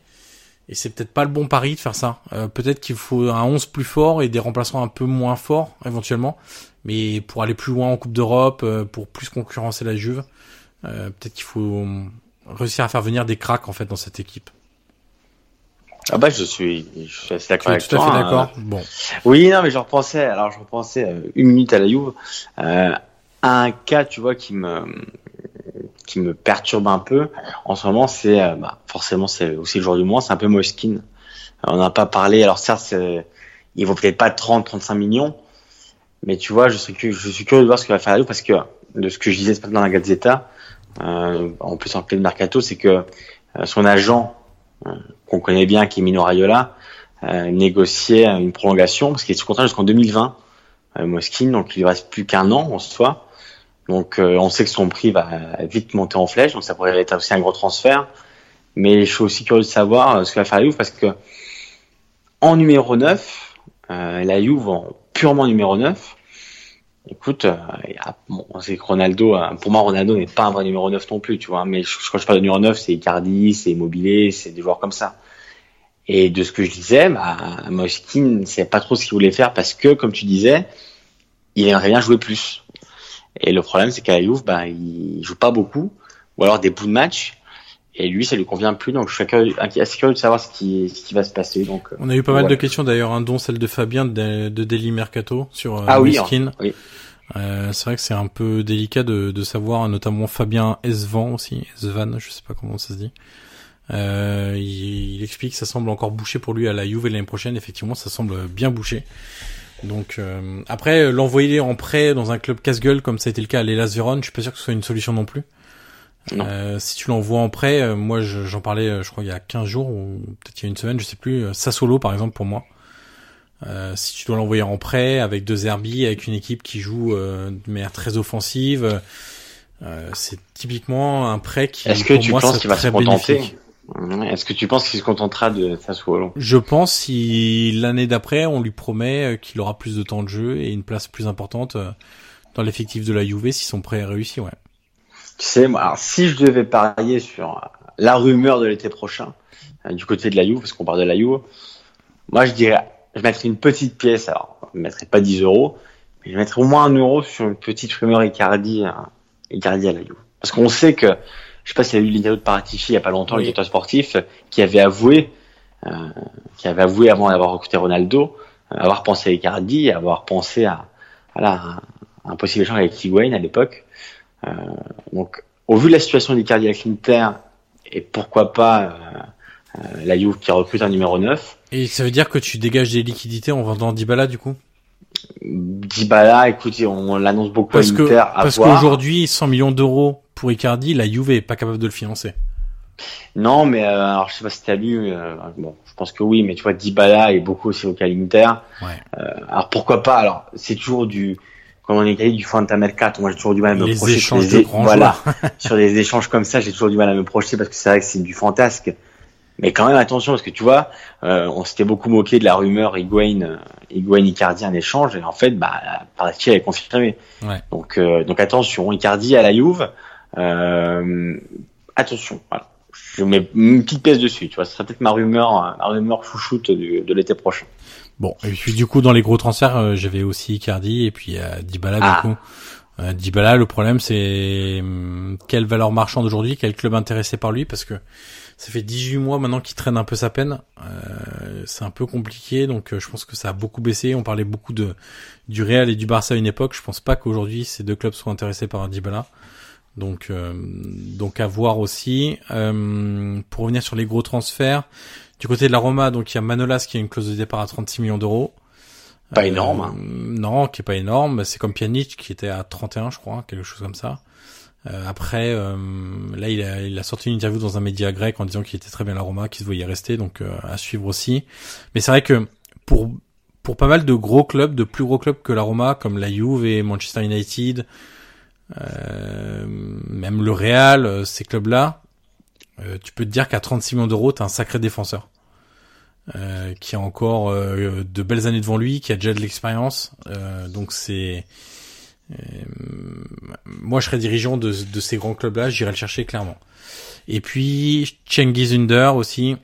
Et c'est peut-être pas le bon pari de faire ça. Peut-être qu'il faut un 11 plus fort et des remplaçants un peu moins forts éventuellement. Mais pour aller plus loin en Coupe d'Europe, pour plus concurrencer la Juve, peut-être qu'il faut réussir à faire venir des cracks en fait dans cette équipe. Ah bah je suis, je suis assez d'accord avec tout toi. à fait hein. d'accord. Bon. Oui, non, mais je repensais, alors je repensais euh, une minute à la Juve, euh, à un cas, tu vois, qui me, qui me perturbe un peu en ce moment, c'est, euh, bah, forcément, c'est aussi le jour du mois, c'est un peu Moiskin. On n'a pas parlé, alors certes, il vaut peut-être pas 30, 35 millions, mais tu vois, je suis, curieux, je suis curieux de voir ce que va faire la Juve parce que de ce que je disais ce matin dans la Gazzetta, euh, en plus en plein mercato, c'est que euh, son agent, euh, qu'on connaît bien, qui est Mino Raiola, euh, négociait une prolongation parce qu'il est sous contrat jusqu'en 2020, euh, Moskin, donc il lui reste plus qu'un an en soi. Donc euh, on sait que son prix va vite monter en flèche, donc ça pourrait être aussi un gros transfert. Mais je suis aussi curieux de savoir ce que va faire la Juve parce que en numéro 9, euh, la Juve en purement numéro 9, écoute, euh, bon, Ronaldo, euh, pour moi Ronaldo n'est pas un vrai numéro 9 non plus, tu vois, mais quand je parle de numéro 9, c'est Icardi, c'est Immobilier, c'est des joueurs comme ça. Et de ce que je disais, bah, Moiskin ne savait pas trop ce qu'il voulait faire parce que, comme tu disais, il aimerait bien jouer plus. Et le problème, c'est qu'à la Juve, bah, il joue pas beaucoup, ou alors des bouts de match. Et lui, ça lui convient plus. Donc, je suis curieux- assez curieux de savoir ce qui, ce qui va se passer. Donc, euh, On a eu pas mal voilà. de questions d'ailleurs, hein, dont celle de Fabien de, de Daily Mercato sur euh, Ah oui, hein, oui. Euh, c'est vrai que c'est un peu délicat de, de savoir, notamment Fabien Esvan aussi, Esvan, je sais pas comment ça se dit. Euh, il, il explique que ça semble encore bouché pour lui à la Juve l'année prochaine. Effectivement, ça semble bien bouché. Donc euh, après, l'envoyer en prêt dans un club casse-gueule comme ça a été le cas à l'Elas Vérone, je suis pas sûr que ce soit une solution non plus. Euh, si tu l'envoies en prêt, euh, moi je- j'en parlais, euh, je crois il y a 15 jours ou peut-être il y a une semaine, je sais plus. euh, Sassolo par exemple pour moi. Euh, si tu dois l'envoyer en prêt avec deux Herbie, avec une équipe qui joue euh, de manière très offensive, euh, c'est typiquement un prêt qui Est-ce que pour tu penses qu'il va se très contenter Est-ce que tu penses qu'il se contentera de Sassuolo? Je pense si l'année d'après on lui promet qu'il aura plus de temps de jeu et une place plus importante dans l'effectif de la Juve si son prêt est réussi, ouais. Tu sais, moi, alors, si je devais parier sur euh, la rumeur de l'été prochain, euh, du côté de la parce qu'on parle de la Juve, moi je dirais, je mettrais une petite pièce, alors je ne mettrais pas 10 euros, mais je mettrais au moins un euro sur une petite rumeur Icardi, euh, Icardi à la. Parce qu'on sait que, je sais pas s'il y a eu l'interview de Paratici il y a pas longtemps, Oui. le directeur sportif, qui avait avoué, euh, qui avait avoué avant d'avoir recruté Ronaldo, euh, avoir pensé à Icardi, avoir pensé à, voilà, un possible échange avec Higuain à l'époque. Euh, donc, au vu de la situation d'Icardi avec l'Inter, et pourquoi pas euh, euh, la Juve qui recrute un numéro 9, Et ça veut dire que tu dégages des liquidités en vendant Dybala du coup? Dybala, écoutez, on l'annonce beaucoup Parce à que l'Inter, à parce qu'aujourd'hui 100 millions d'euros pour Icardi, la Juve est pas capable de le financer. Non, mais euh, alors je sais pas si t'as lu, euh, bon, je pense que oui, mais tu vois, Dybala est beaucoup aussi au cas l'Inter. Ouais. Euh, alors pourquoi pas? Alors c'est toujours du, comme on est qualifié du Fantamercato. Moi j'ai toujours du mal à me Les projeter sur échanges des de é- grands voilà, [LAUGHS] sur des échanges comme ça, j'ai toujours du mal à me projeter parce que c'est vrai que c'est du fantasque. Mais quand même attention parce que tu vois, euh, on s'était beaucoup moqué de la rumeur Higuain, euh, Higuain Icardi un échange et en fait, bah, par elle est confirmé. Ouais. Donc, euh, donc attention, Icardi à la Juve, euh, attention. Voilà. Je mets une petite pièce dessus. Tu vois, ce serait peut-être ma rumeur, ma rumeur chouchoute de l'été prochain. Bon, et puis du coup dans les gros transferts, euh, j'avais aussi Icardi et puis euh, Dybala Ah. du coup. Euh, Dybala, le problème c'est hum, quelle valeur marchande aujourd'hui, quel club intéressé par lui, parce que ça fait 18 mois maintenant qu'il traîne un peu sa peine. Euh, c'est un peu compliqué, donc je pense que ça a beaucoup baissé. On parlait beaucoup de du Real et du Barça à une époque. Je pense pas qu'aujourd'hui ces deux clubs soient intéressés par Dybala. Donc, euh, donc à voir aussi. Euh, pour revenir sur les gros transferts, du côté de la Roma, donc il y a Manolas qui a une clause de départ à 36 millions d'euros. Pas énorme. Hein. Non, qui est pas énorme. C'est comme Pjanic qui était à 31, je crois, quelque chose comme ça. Euh, après, euh, là, il a, il a, sorti une interview dans un média grec en disant qu'il était très bien la Roma, qu'il se voyait rester, donc euh, à suivre aussi. Mais c'est vrai que pour pour pas mal de gros clubs, de plus gros clubs que la Roma, comme la Juve et Manchester United, même le Real, ces clubs-là, tu peux te dire qu'à 36 millions d'euros, t'as un sacré défenseur. Qui a encore de belles années devant lui, qui a déjà de l'expérience, donc c'est euh, moi, je serais dirigeant de, de ces grands clubs-là, j'irais le chercher clairement. Et puis, Cengiz Under aussi.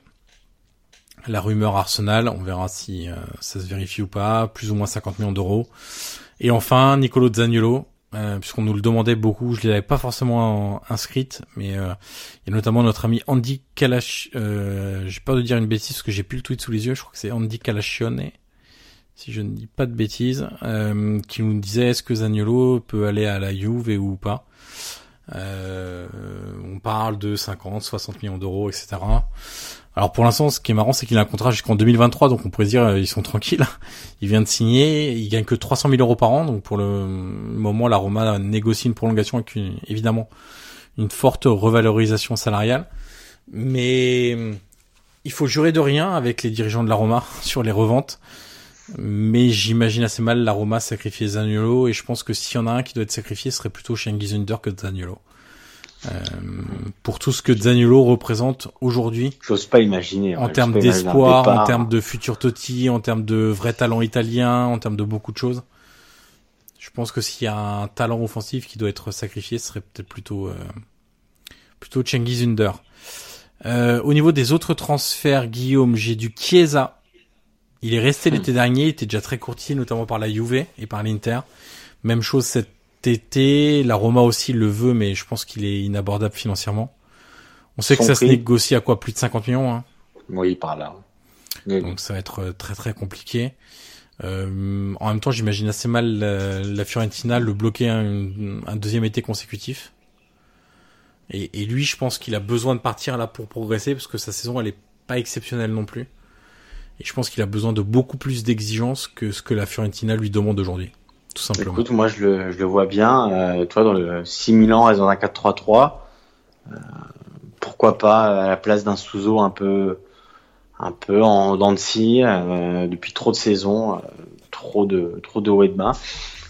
La rumeur Arsenal, on verra si euh, ça se vérifie ou pas, plus ou moins 50 millions d'euros. Et enfin, Nicolo Zaniolo, euh, puisqu'on nous le demandait beaucoup, je ne l'avais pas forcément inscrite, mais euh, il y a notamment notre ami Andy Kalash, euh, j'ai peur de dire une bêtise parce que j'ai plus le tweet sous les yeux, je crois que c'est Andy Kalachione, si je ne dis pas de bêtises, euh, qui nous disait est-ce que Zaniolo peut aller à la Juve ou pas? Euh, on parle de 50, 60 millions d'euros, etc. Alors pour l'instant, ce qui est marrant, c'est qu'il a un contrat jusqu'en 2023, donc on pourrait dire euh, ils sont tranquilles. [LAUGHS] Il vient de signer, il gagne que 300 000 euros par an, donc pour le moment, la Roma négocie une prolongation avec évidemment une forte revalorisation salariale. Mais il faut jurer de rien avec les dirigeants de la Roma [LAUGHS] sur les reventes. Mais j'imagine assez mal la Roma sacrifier Zaniolo et je pense que s'il y en a un qui doit être sacrifié, ce serait plutôt Shengi Under que Zaniolo. Euh, pour tout ce que Zaniolo représente aujourd'hui. J'ose pas imaginer. En termes d'espoir, en termes de futur Totti, en termes de vrai talent italien, en termes de beaucoup de choses. Je pense que s'il y a un talent offensif qui doit être sacrifié, ce serait peut-être plutôt euh, plutôt Cengiz Under. Euh, au niveau des autres transferts, Guillaume, j'ai du Chiesa il est resté l'été dernier, il était déjà très courtier, notamment par la Juve et par l'Inter. Même chose cet été, la Roma aussi le veut, mais je pense qu'il est inabordable financièrement. On sait que ça se négocie à quoi Plus de 50 millions hein Oui, par là. Donc ça va être euh, très très compliqué. Euh, en même temps, j'imagine assez mal la, Fiorentina le bloquer un, un, deuxième été consécutif. Et, et lui, je pense qu'il a besoin de partir là pour progresser parce que sa saison, elle est pas exceptionnelle non plus. Et je pense qu'il a besoin de beaucoup plus d'exigences que ce que la Fiorentina lui demande aujourd'hui. Écoute, moi je le, vois bien. Euh, toi, dans le 6 Milan, reste dans un 4-3-3. Euh, pourquoi pas à la place d'un Souzo un peu, un peu en dents de euh, depuis trop de saisons, euh, trop de, trop de haut et de bas.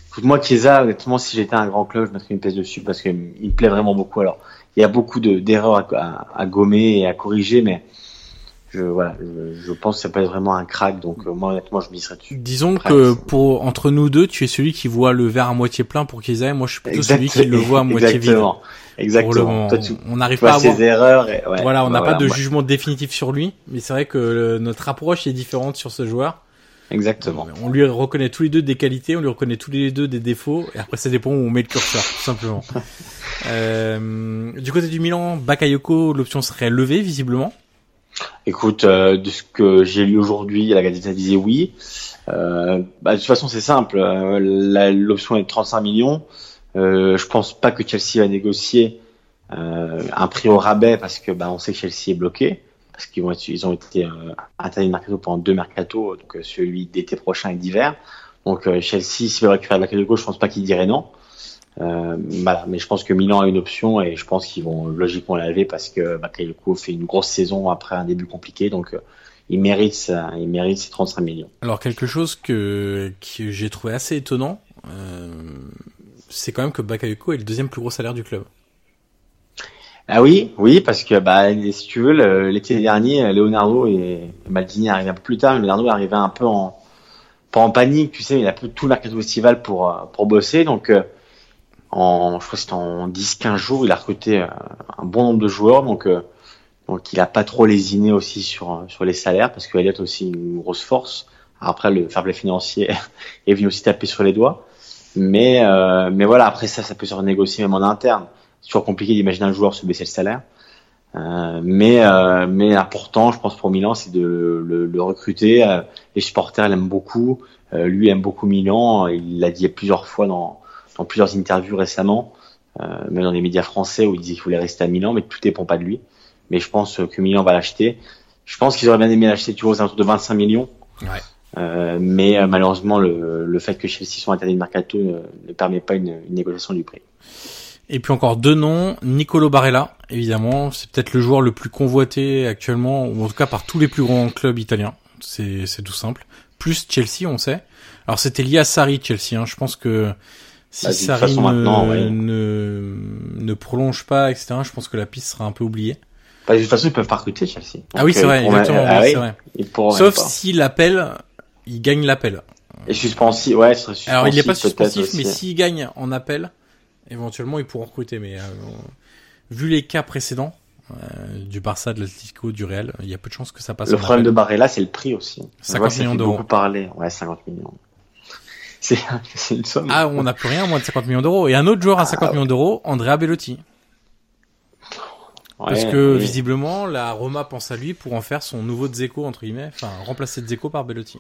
Écoute, moi, Chiesa, honnêtement, si j'étais un grand club, je mettrais une pièce dessus parce qu'il me plaît vraiment beaucoup. Alors, il y a beaucoup d'erreurs à, à, à, gommer et à corriger, mais je voilà, je, pense que ça peut être vraiment un crack. Donc euh, moi honnêtement, je m'y serais dessus. Disons que pour entre nous deux, tu es celui qui voit le verre à moitié plein pour qu'ils aient. Moi, je suis plutôt celui qui le voit à moitié exactement. vide. Exactement. on n'arrive pas à avoir ses erreurs. Et, voilà, on n'a pas de jugement définitif sur lui, mais c'est vrai que notre approche est différente sur ce joueur. Exactement. On lui reconnaît tous les deux des qualités, on lui reconnaît tous les deux des défauts, et après ça dépend où on met le curseur, tout simplement. [LAUGHS] euh, du côté du Milan, Bakayoko, l'option serait levée visiblement. Écoute, euh, de ce que j'ai lu aujourd'hui, la Gazette disait oui. Euh, bah, de toute façon, c'est simple. Euh, l'option est de 35 millions. Euh, je pense pas que Chelsea va négocier euh, un prix au rabais parce que bah, on sait que Chelsea est bloqué parce qu'ils ils ont été interdits de mercato pendant deux mercato, donc celui d'été prochain et d'hiver. Donc Chelsea, s'il veut récupérer Bakayoko, je pense pas qu'il dirait non. Euh, voilà, mais je pense que Milan a une option et je pense qu'ils vont logiquement la lever parce que Bakayoko fait une grosse saison après un début compliqué, donc euh, il mérite ça, il mérite ses 35 millions. Alors quelque chose que, que j'ai trouvé assez étonnant, euh, c'est quand même que Bakayoko est le deuxième plus gros salaire du club. Ah oui, oui, parce que bah si tu veux, l'été dernier, Leonardo et Maldini arrivaient un peu plus tard, Leonardo arrivait un peu en pas en panique, tu sais, il a peu tout le mercato estival pour pour bosser, donc en, je crois que en 10-15 jours, il a recruté euh, un bon nombre de joueurs, donc euh, donc il a pas trop lésiné aussi sur sur les salaires parce que Elliott aussi une grosse force. Après le fair play financier [LAUGHS] est venu aussi taper sur les doigts, Mais euh, mais voilà, après ça, ça peut se renégocier même en interne. C'est toujours compliqué d'imaginer un joueur se baisser le salaire. Euh, mais euh, mais important, je pense pour Milan, c'est de le, le recruter. Euh, les supporters l'aiment beaucoup. Euh, lui aime beaucoup Milan. Il l'a dit plusieurs fois dans dans plusieurs interviews récemment, même dans les médias français où il disait qu'il voulait rester à Milan, mais tout dépend pas de lui. Mais je pense que Milan va l'acheter. Je pense qu'ils auraient bien aimé l'acheter, tu vois, aux alentours de 25 millions. Ouais. Euh, mais malheureusement, le, le, fait que Chelsea soit interdit de mercato ne, ne permet pas une, une négociation du prix. Et puis encore deux noms, Nicolo Barella, évidemment, c'est peut-être le joueur le plus convoité actuellement, ou en tout cas par tous les plus grands clubs italiens. C'est c'est tout simple. Plus Chelsea, on sait. Alors c'était lié à Sarri, Chelsea. Hein. Je pense que si Bah, de toute Sarri ne, ouais. ne ne prolonge pas, etc. Je pense que la piste sera un peu oubliée. Bah, de toute façon, ils peuvent pas recruter Chelsea. ah oui, c'est euh, vrai, exactement. ah oui, vrai. Sauf si l'appel, il gagne l'appel. Et suspensif, ouais, ce serait suspensif. Alors il n'est pas suspensif, mais s'il gagne en appel, éventuellement ils pourront recruter. Mais euh, vu les cas précédents euh, du Barça, de l'Atlético, du Real, il y a peu de chances que ça passe. Le problème de appel. Barrella, c'est le prix aussi. On 50 voit que ça millions d'euros. beaucoup parler. Ouais, 50 millions. C'est, une somme. Ah, on n'a plus rien moins de 50 millions d'euros. Et un autre joueur à 50 millions d'euros, Andrea Bellotti. Ouais, Parce que oui. visiblement, la Roma pense à lui pour en faire son nouveau Dzeko, entre guillemets, enfin remplacer Dzeko par Bellotti.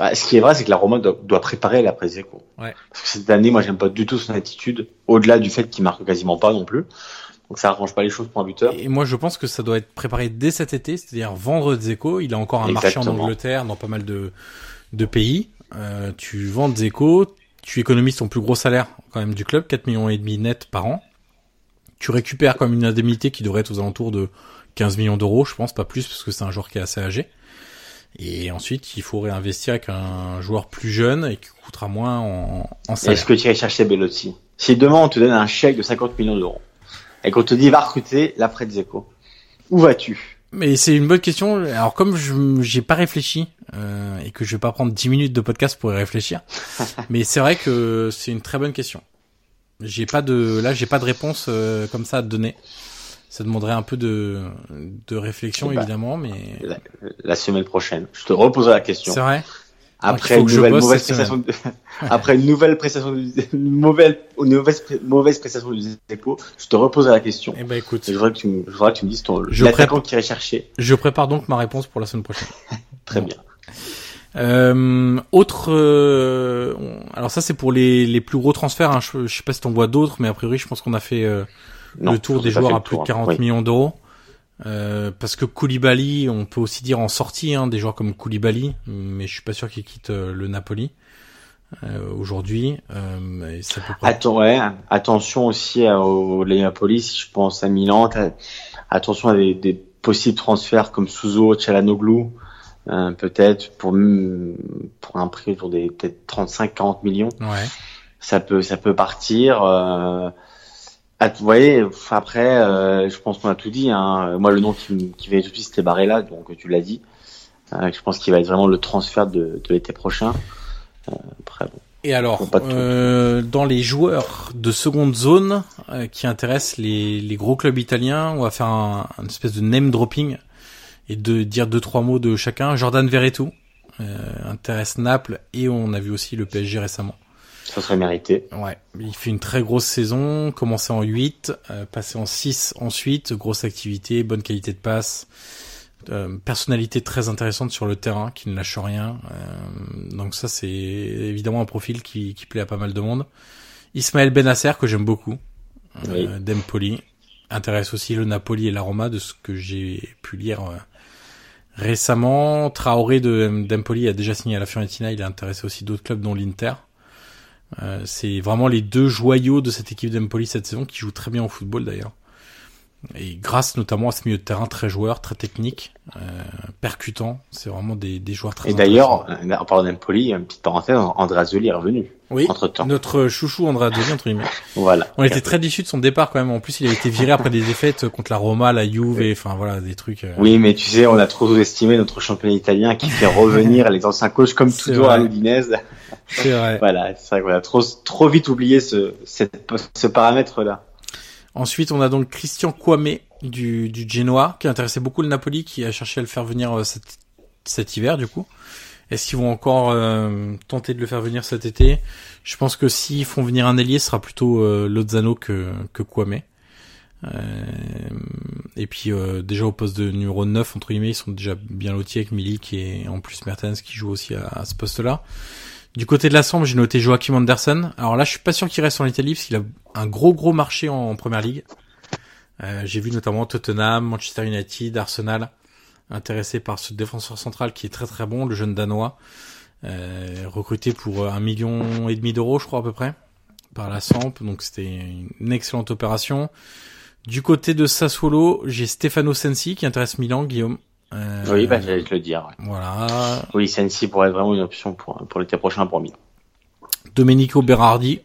Ah, ce qui est vrai, c'est que la Roma doit, doit préparer l'après Zeko. Ouais. Parce que cette année, moi, j'aime pas du tout son attitude, au-delà du fait qu'il marque quasiment pas non plus. Donc ça arrange pas les choses pour un buteur. Et moi, je pense que ça doit être préparé dès cet été, c'est-à-dire vendre Dzeko. Il a encore un marché en. Angleterre, dans pas mal de, de pays. Euh, tu vends Dzeko, tu économises ton plus gros salaire quand même du club, 4 millions et demi net par an. Tu récupères comme une indemnité qui devrait être aux alentours de 15 millions d'euros, je pense, pas plus, parce que c'est un joueur qui est assez âgé. Et ensuite, il faut réinvestir avec un joueur plus jeune et qui coûtera moins en, en salaire. Est-ce que tu irais chercher Bellotti Si demain, on te donne un chèque de 50 millions d'euros, et qu'on te dit, va recruter l'après Zeko, où vas-tu? Mais c'est une bonne question. Alors comme je j'ai pas réfléchi euh, et que je vais pas prendre 10 minutes de podcast pour y réfléchir, [LAUGHS] mais c'est vrai que c'est une très bonne question. J'ai pas de là j'ai pas de réponse euh, comme ça à te donner. Ça demanderait un peu de de réflexion ben, évidemment, mais la, la semaine prochaine Je te reposerai la question. c'est vrai. Après une nouvelle mauvaise prestation, de... [LAUGHS] après une nouvelle prestation, de... une mauvaise, une mauvaise, mauvaise prestation du Zeko, je te reposerai la question. Eh ben écoute, je voudrais que tu me, je voudrais que tu me dises ton, Je l'attaquant qui irait chercher. je prépare donc ma réponse pour la semaine prochaine. [LAUGHS] Très Bon. bien. Euh, autre, euh, alors ça c'est pour les les plus gros transferts. Hein. Je, je sais pas si t'en vois d'autres, mais a priori je pense qu'on a fait euh, Non, le tour des joueurs à plus de tour, 40 oui. millions d'euros. Euh, parce que Koulibaly, on peut aussi dire en sortie, hein, des joueurs comme Koulibaly, mais je suis pas sûr qu'il quitte euh, le Napoli euh, aujourd'hui. Euh, Attends, ouais, attention aussi au Napoli, si je pense à Milan, attention à des, des possibles transferts comme Suzo, Chalanoglu, euh, peut-être pour, pour un prix autour des peut-être 35-40 millions. Ouais. ça peut ça peut partir euh, vous voyez après euh, je pense qu'on a tout dit hein. moi le nom qui, qui venait tout de suite c'était Barella donc tu l'as dit Euh, je pense qu'il va être vraiment le transfert de, de l'été prochain Euh, après bon Et alors, euh, dans les joueurs de seconde zone euh, qui intéressent les, les gros clubs italiens, on va faire un, un espèce de name dropping et de dire deux trois mots de chacun. Jordan Verretou euh, intéresse Naples et on a vu aussi le PSG récemment. ça serait mérité Ouais, il fait une très grosse saison, commencé en 8, euh, passé en 6 ensuite, grosse activité, bonne qualité de passe, euh, personnalité très intéressante sur le terrain, qui ne lâche rien. euh, donc ça c'est évidemment un profil qui, qui plaît à pas mal de monde. Ismaël Benasser que j'aime beaucoup, Oui. euh, d'Empoli, intéresse aussi le Napoli et la Roma de ce que j'ai pu lire euh, récemment. Traoré de d'Empoli a déjà signé à la Fiorentina, il a intéressé aussi d'autres clubs dont l'Inter. Euh, c'est vraiment les deux joyaux de cette équipe d'Empoli cette saison qui jouent très bien au football d'ailleurs. Et grâce notamment à ce milieu de terrain très joueur, très technique, euh, percutant, c'est vraiment des, des joueurs très et d'ailleurs euh, en parlant d'Empoli une petite parenthèse Andrea Zoli est revenu oui, entre temps notre chouchou Andrea Doli entre guillemets. [LAUGHS] voilà On était très déçus de son départ quand même. En plus, il a été viré après des défaites contre la Roma, la Juve, et enfin voilà des trucs. euh, oui mais tu sais on a trop sous-estimé notre championnat italien qui fait revenir les anciens coachs comme toujours à l'Udinese C'est vrai. voilà c'est vrai qu'on a trop trop vite oublié ce cette, ce paramètre là Ensuite, on a donc Christian Kwame du, du Genoa, qui intéressait beaucoup le Napoli, qui a cherché à le faire venir euh, cet, cet hiver, du coup. Est-ce qu'ils vont encore euh, tenter de le faire venir cet été? Je pense que s'ils font venir un ailier, ce sera plutôt euh, Lozano que, que Kwame. Euh, et puis euh, déjà au poste de numéro 9, entre guillemets, ils sont déjà bien lotis avec Milik et en plus Mertens qui joue aussi à, à ce poste-là. Du côté de la Sambre, j'ai noté Joachim Anderson. Alors là, je suis pas sûr qu'il reste en Italie parce qu'il a un gros gros marché en, en première ligue. Euh, j'ai vu notamment Tottenham, Manchester United, Arsenal intéressé par ce défenseur central qui est très très bon, le jeune danois, euh, recruté pour un million et demi d'euros, je crois à peu près, par la Samp. Donc c'était une excellente opération. Du côté de Sassuolo, j'ai Stefano Sensi qui intéresse Milan, Guillaume. Euh, oui, bah, j'allais te le dire. Ouais. Voilà. Oui, Sensi pourrait être vraiment une option pour, pour l'été prochain pour Milan. Domenico Berardi.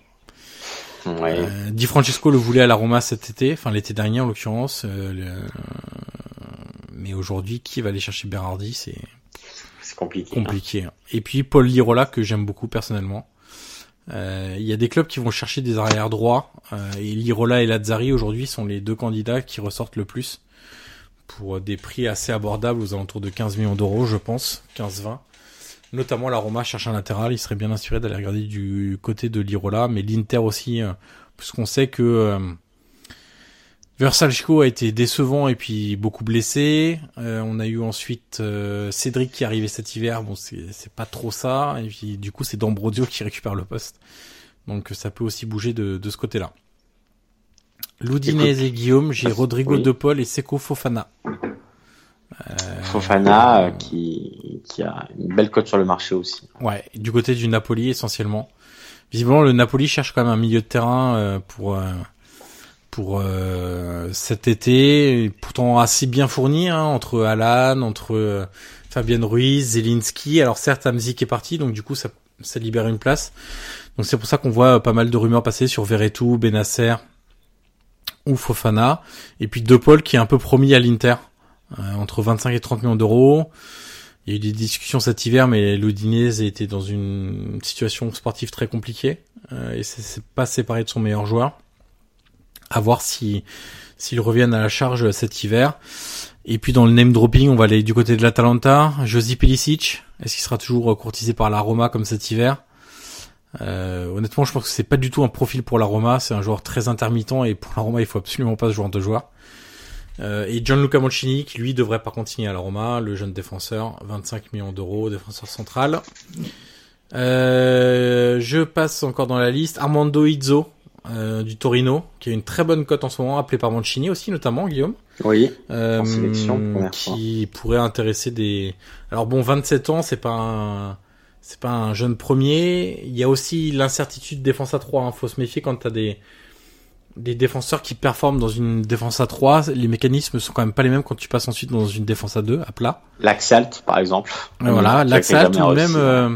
Ouais. Euh, Di Francesco le voulait à la Roma cet été, enfin l'été dernier en l'occurrence. Euh, le... Mais aujourd'hui, qui va aller chercher Berardi C'est compliqué. compliqué. hein. Et puis Paul Lirola que j'aime beaucoup personnellement. Euh, Il y a des clubs qui vont chercher des arrières droits euh, et Lirola et Lazzari aujourd'hui sont les deux candidats qui ressortent le plus pour des prix assez abordables aux alentours de 15 millions d'euros, je pense, 15-20. Notamment la Roma cherche un latéral, il serait bien inspiré d'aller regarder du côté de Lirola, mais l'Inter aussi, euh, puisqu'on sait que euh, Versalchko a été décevant et puis beaucoup blessé. Euh, on a eu ensuite euh, Cédric qui est arrivé cet hiver. Bon, c'est pas trop ça. Et puis du coup, c'est D'Ambrosio qui récupère le poste. Donc ça peut aussi bouger de, de ce côté-là. Loudinez Écoute, et Guillaume, j'ai Rodrigo oui. De Paul et Seko Fofana. Fofana euh, qui, qui a une belle cote sur le marché aussi. Ouais, du côté du Napoli essentiellement. Visiblement, le Napoli cherche quand même un milieu de terrain euh, pour euh, pour euh, cet été, et pourtant assez bien fourni hein, entre Alan, entre euh, Fabien Ruiz, Zelinski. Alors certes, Amzik est parti, donc du coup ça ça libère une place. Donc c'est pour ça qu'on voit euh, pas mal de rumeurs passer sur Verretou, Benasser ou Fofana, et puis De Paul qui est un peu promis à l'Inter euh, entre 25 et 30 millions d'euros. Il y a eu des discussions cet hiver, mais Loudinez a été dans une situation sportive très compliquée euh, et c'est pas séparé de son meilleur joueur. À voir si s'ils reviennent à la charge cet hiver. Et puis dans le name dropping, on va aller du côté de l'Atalanta. Josi Pelicic, est-ce qu'il sera toujours courtisé par la Roma comme cet hiver? Euh, Honnêtement, je pense que c'est pas du tout un profil pour la Roma. C'est un joueur très intermittent et pour la Roma, il faut absolument pas ce genre de joueur. Euh, et Gianluca Mancini, qui lui devrait pas continuer à la Roma, le jeune défenseur, 25 millions d'euros, défenseur central. Euh, je passe encore dans la liste. Armando Izzo, euh, du Torino, qui a une très bonne cote en ce moment, appelé par Mancini aussi, notamment, Guillaume. Oui. Euh, En sélection, première qui pourrait intéresser des. Alors bon, 27 ans, c'est pas un, c'est pas un jeune premier. Il y a aussi l'incertitude défense à 3. Hein. Faut se méfier quand t'as des des défenseurs qui performent dans une défense à 3. Les mécanismes sont quand même pas les mêmes quand tu passes ensuite dans une défense à 2, à plat. Laxalt, par exemple. Et voilà, Laxalt ou même. Euh,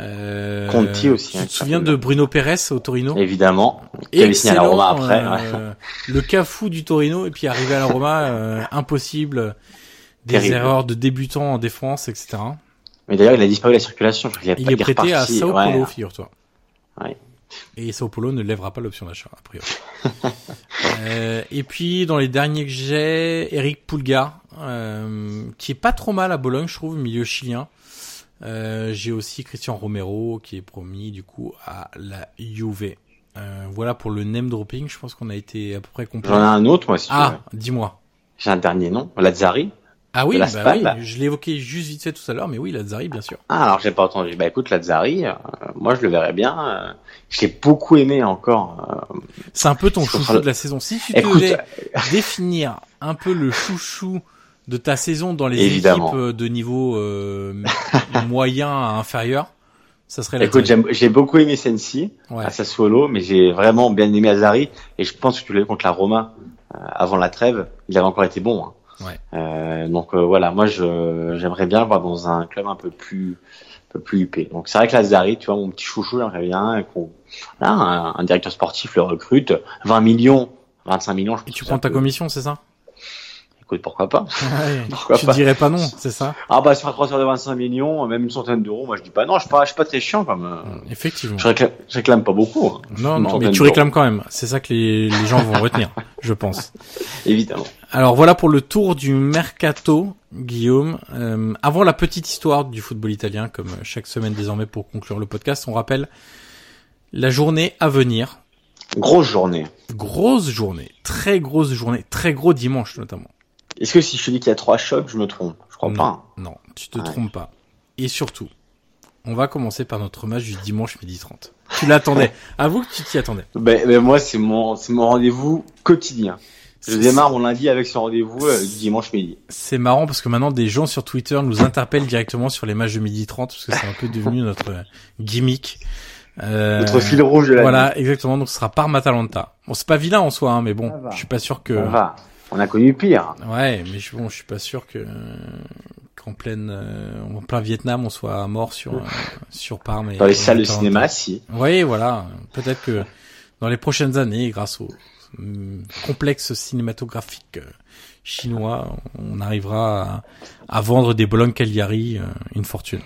euh, Conti aussi, Tu hein, te souviens de Bruno Pérez au Torino? Évidemment. Qui avait signé à la Roma après. ouais. euh, [LAUGHS] le cafou du Torino et puis arrivé à la Roma, euh, impossible. Des Terrible. erreurs de débutants en défense, etc. Mais d'ailleurs, il a disparu de la circulation. Je crois Il est prêté à. Sao Ouais. Paulo, figure-toi. Ouais. Et Sao Paulo ne lèvera pas l'option d'achat, a priori. [LAUGHS] Euh, et puis, dans les derniers que j'ai, Eric Pulgar, euh, qui est pas trop mal à Bologne, je trouve, milieu chilien. Euh, j'ai aussi Christian Romero, qui est promis, du coup, à la Juve. Voilà pour le name dropping, je pense qu'on a été à peu près complet. J'en ai un autre, moi, si tu Ah, dis-moi. J'ai un dernier nom. Lazzari. Ah oui, De la bah oui, je évoqué juste vite fait tout à l'heure, mais oui, Lazzari, bien sûr. Ah, alors j'ai pas entendu. Bah écoute, Lazzari, euh, moi je le verrais bien. euh, je l'ai beaucoup aimé encore. euh, C'est un peu ton chouchou le- de la saison. Si tu Écoute, devais [LAUGHS] définir un peu le chouchou de ta saison dans les Évidemment. équipes euh, de niveau euh, [LAUGHS] moyen à inférieur, ça serait la écoute, j'ai beaucoup aimé Sensi Ouais. à Sassuolo, mais j'ai vraiment bien aimé Lazzari. Et je pense que tu l'as vu contre la Roma euh, avant la trêve. Il avait encore été bon. hein. Ouais. Euh, donc euh, voilà, moi je j'aimerais bien le voir dans un club un peu plus un peu plus huppé. Donc c'est vrai que Lazzari, tu vois, mon petit chouchou, j'aimerais bien qu'on là, un, un directeur sportif le recrute, 20 millions, 25 millions. Je Et pense tu que prends ta commission, c'est ça? Pourquoi pas [LAUGHS] Pourquoi tu pas dirais pas non, c'est ça Ah bah sur un transfert de 25 millions, même une centaine d'euros, moi je dis pas non, je suis pas, je suis pas très chiant comme. euh, Effectivement. Je réclame, je réclame pas beaucoup. hein. Non, non, mais tu réclames quand même. C'est ça que les, les gens vont retenir, [LAUGHS] je pense. Évidemment. Alors voilà pour le tour du mercato, Guillaume. Euh, avant la petite histoire du football italien, comme chaque semaine désormais pour conclure le podcast, on rappelle la journée à venir. Grosse journée. Grosse journée, très grosse journée, très gros dimanche notamment. Est-ce que si je te dis qu'il y a trois chocs, je me trompe? Je crois non, pas. non, tu te Ouais. trompes pas. Et surtout, on va commencer par notre match du dimanche midi 30. Tu l'attendais. [LAUGHS] Avoue que tu t'y attendais. Ben, ben moi c'est mon, c'est mon rendez-vous quotidien. Je démarre mon lundi avec ce rendez-vous euh, du dimanche midi. C'est marrant parce que maintenant des gens sur Twitter nous interpellent directement sur les matchs de midi 30 parce que c'est un peu devenu [LAUGHS] notre gimmick. Euh, Notre fil rouge de la Voilà, exactement. Donc ce sera par Matalanta. Bon, c'est pas vilain en soi, hein, mais bon, je suis pas sûr que. On va. On a connu pire. Ouais, mais je, bon, je suis pas sûr que qu'en pleine, euh, en plein Vietnam, on soit mort sur euh, sur Parme. et- Dans les salles de cinéma, si. Oui, voilà. Peut-être que dans les prochaines années, grâce au hum, complexe cinématographique euh, chinois, on arrivera à, à vendre des Bologne Cagliari euh, une fortune.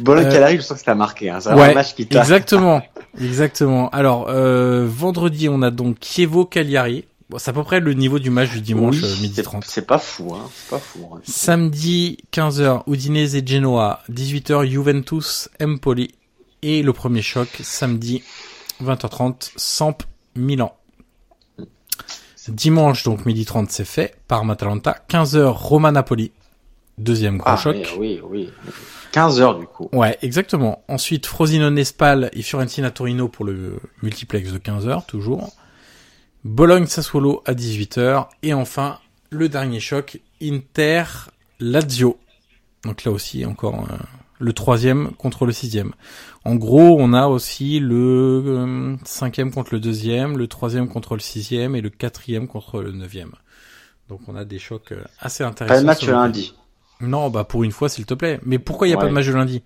Bologne Euh, Calari, je sens que marqué. Hein. C'est ouais, un match qui t'a. Exactement, exactement. Alors euh, vendredi, on a donc Chievo Cagliari. Bon, c'est à peu près le niveau du match du dimanche Oui, euh, midi c'est- 30. C'est pas fou, hein. C'est pas fou. hein. Samedi 15h Udinese et Genoa, 18h Juventus Empoli et le premier choc samedi 20h30 Samp Milan. Dimanche donc midi 30 c'est fait par Atalanta, 15h Roma Napoli. Deuxième gros Ah, choc. oui, oui, oui. 15 heures du coup. Ouais, exactement. Ensuite, Frosinone Spal et Fiorentina Torino pour le multiplex de 15h, toujours. Bologne Sassuolo à 18h. Et enfin, le dernier choc, Inter Lazio. Donc là aussi, encore euh, le troisième contre le sixième. En gros, on a aussi le euh, cinquième contre le deuxième, le troisième contre le sixième et le quatrième contre le neuvième. Donc on a des chocs euh, assez intéressants. Pas de match le lundi. non, bah pour une fois, s'il te plaît. Mais pourquoi il n'y a pas de match de lundi?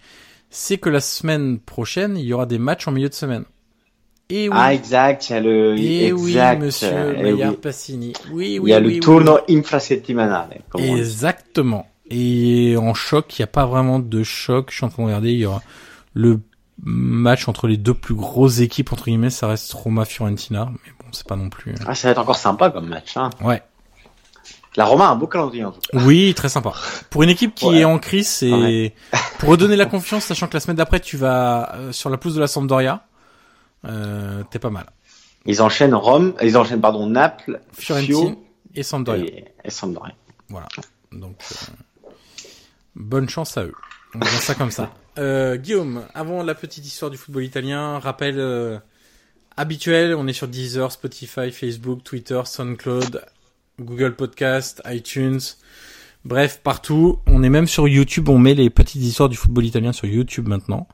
C'est que la semaine prochaine, il y aura des matchs en milieu de semaine. Et oui, Ah, exact, il y a le, et oui, exact. monsieur eh Maillard oui. Passini. Oui, Il oui, y a oui, le oui, tourno infrasettimanale. Exactement. Et en choc, il n'y a pas vraiment de choc. Je suis en train de regarder, il y aura le match entre les deux plus grosses équipes, entre guillemets, ça reste Roma-Fiorentina. Mais bon, c'est pas non plus... Ah, ça va être encore sympa comme match, hein. Ouais. La Roma a un beau calendrier, en tout cas. Oui, très sympa. Pour une équipe qui Ouais. est en crise, c'est Ouais. pour redonner la confiance, sachant que la semaine d'après tu vas euh, sur la pelouse de la Sampdoria, euh, t'es pas mal. Ils enchaînent Rome, ils enchaînent, pardon, Naples, Fiorentina Fio et Sampdoria. et, et Sampdoria. Voilà. Donc euh, bonne chance à eux. On va ça comme ça. [LAUGHS] Euh, Guillaume, avant la petite histoire du football italien, rappel euh, habituel, on est sur Deezer, Spotify, Facebook, Twitter, SoundCloud, Google Podcast, iTunes. Bref, partout. On est même sur YouTube. On met les petites histoires du football italien sur YouTube maintenant.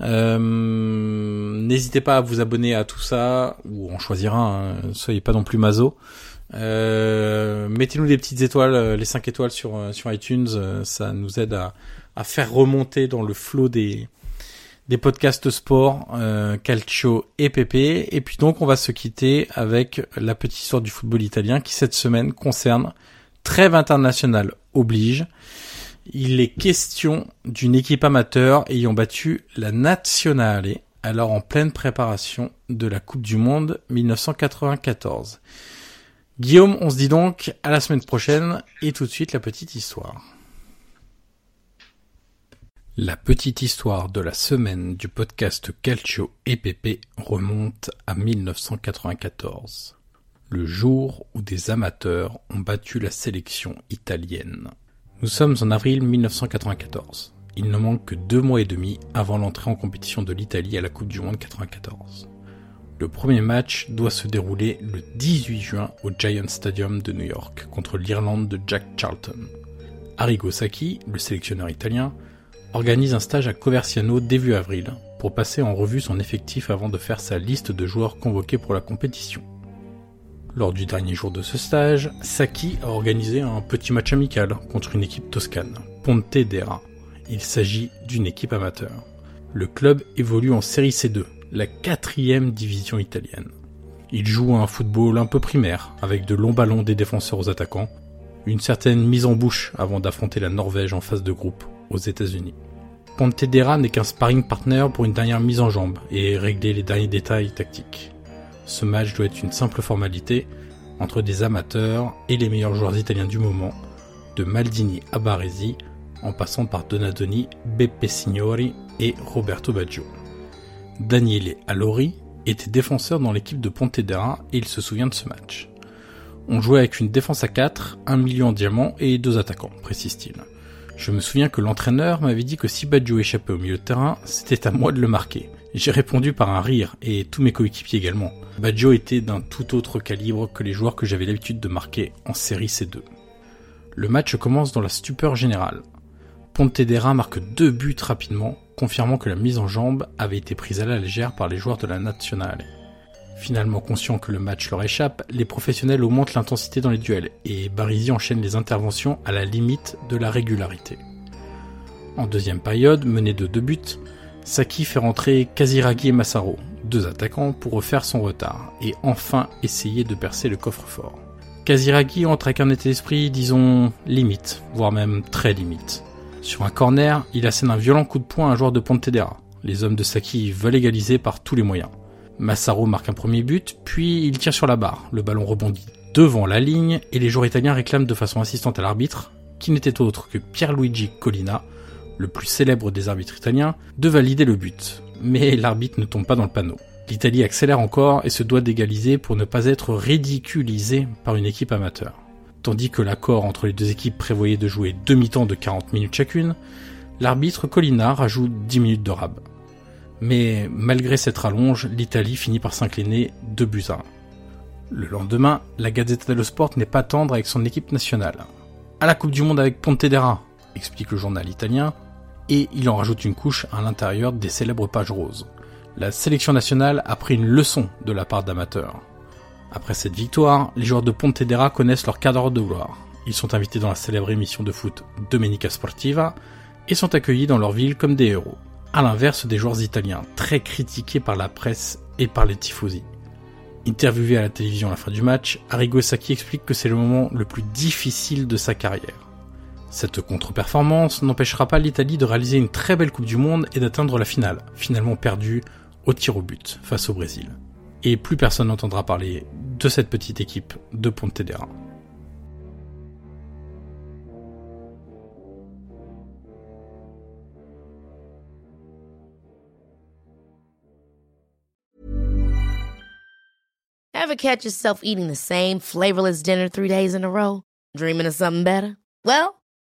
Euh, N'hésitez pas à vous abonner à tout ça ou en choisir un. hein. Soyez pas non plus maso. Euh, Mettez-nous des petites étoiles, euh, les 5 étoiles sur iTunes. Ça nous aide à faire remonter dans le flot des des podcasts sport, calcio et PP. Et puis donc on va se quitter avec la petite histoire du football italien qui cette semaine concerne trêve internationale oblige. Il est question d'une équipe amateur ayant battu la Nazionale, alors en pleine préparation de la Coupe du Monde 1994. Guillaume, on se dit donc à la semaine prochaine et tout de suite la petite histoire. La petite histoire de la semaine du podcast Calcio et PP remonte à 1994 le jour où des amateurs ont battu la sélection italienne. Nous sommes en avril 1994. Il ne manque que deux mois et demi avant l'entrée en compétition de l'Italie à la Coupe du Monde 94. Le premier match doit se dérouler le 18 juin au Giant Stadium de New York contre l'Irlande de Jack Charlton. Arrigo Sacchi, le sélectionneur italien, organise un stage à Coverciano début avril pour passer en revue son effectif avant de faire sa liste de joueurs convoqués pour la compétition. Lors du dernier jour de ce stage, Sacchi a organisé un petit match amical contre une équipe toscane, Ponte d'Era. Il s'agit d'une équipe amateur. Le club évolue en Série C2, la quatrième division italienne. Il joue un football un peu primaire, avec de longs ballons des défenseurs aux attaquants, une certaine mise en bouche avant d'affronter la Norvège en phase de groupe aux États-Unis. Pontedera n'est qu'un sparring partner pour une dernière mise en jambe et régler les derniers détails tactiques. Ce match doit être une simple formalité entre des amateurs et les meilleurs joueurs italiens du moment, de Maldini à Baresi, en passant par Donadoni, Beppe Signori et Roberto Baggio. Daniele Allori était défenseur dans l'équipe de Pontedera et il se souvient de ce match. On jouait avec une défense à 4, un milieu en diamant et deux attaquants, précise-t-il. Je me souviens que l'entraîneur m'avait dit que si Baggio échappait au milieu de terrain, c'était à moi de le marquer. J'ai répondu par un rire, et tous mes coéquipiers également. Baggio était d'un tout autre calibre que les joueurs que j'avais l'habitude de marquer en série C2. Le match commence dans la stupeur générale. Pontedera marque deux buts rapidement, confirmant que la mise en jambe avait été prise à la légère par les joueurs de la nationale. Finalement conscient que le match leur échappe, les professionnels augmentent l'intensité dans les duels et Barisi enchaîne les interventions à la limite de la régularité. En deuxième période, mené de deux buts, Saki fait rentrer Kaziragi et Massaro, deux attaquants, pour refaire son retard et enfin essayer de percer le coffre-fort. Kaziragi entre avec un état d'esprit, disons, limite, voire même très limite. Sur un corner, il assène un violent coup de poing à un joueur de Pontedera. Les hommes de Saki veulent égaliser par tous les moyens. Massaro marque un premier but, puis il tire sur la barre. Le ballon rebondit devant la ligne et les joueurs italiens réclament de façon insistante à l'arbitre, qui n'était autre que Pierluigi Collina, le plus célèbre des arbitres italiens, de valider le but. Mais l'arbitre ne tombe pas dans le panneau. L'Italie accélère encore et se doit d'égaliser pour ne pas être ridiculisée par une équipe amateur. Tandis que l'accord entre les deux équipes prévoyait de jouer demi-temps de 40 minutes chacune, l'arbitre Collina rajoute 10 minutes de rab. Mais malgré cette rallonge, l'Italie finit par s'incliner 2 buts à 1. Le lendemain, la Gazzetta dello Sport n'est pas tendre avec son équipe nationale. À la Coupe du Monde avec Pontedera, explique le journal italien, et il en rajoute une couche à l'intérieur des célèbres pages roses. La sélection nationale a pris une leçon de la part d'amateurs. Après cette victoire, les joueurs de Pontedera connaissent leur cadre de gloire. Ils sont invités dans la célèbre émission de foot Domenica Sportiva et sont accueillis dans leur ville comme des héros à l'inverse des joueurs italiens, très critiqués par la presse et par les tifosi. Interviewé à la télévision à la fin du match, Arrigo Sacchi explique que c'est le moment le plus difficile de sa carrière. Cette contre-performance n'empêchera pas l'Italie de réaliser une très belle Coupe du Monde et d'atteindre la finale, finalement perdue au tir au but face au Brésil. Et plus personne n'entendra parler de cette petite équipe de Pontedera. Ever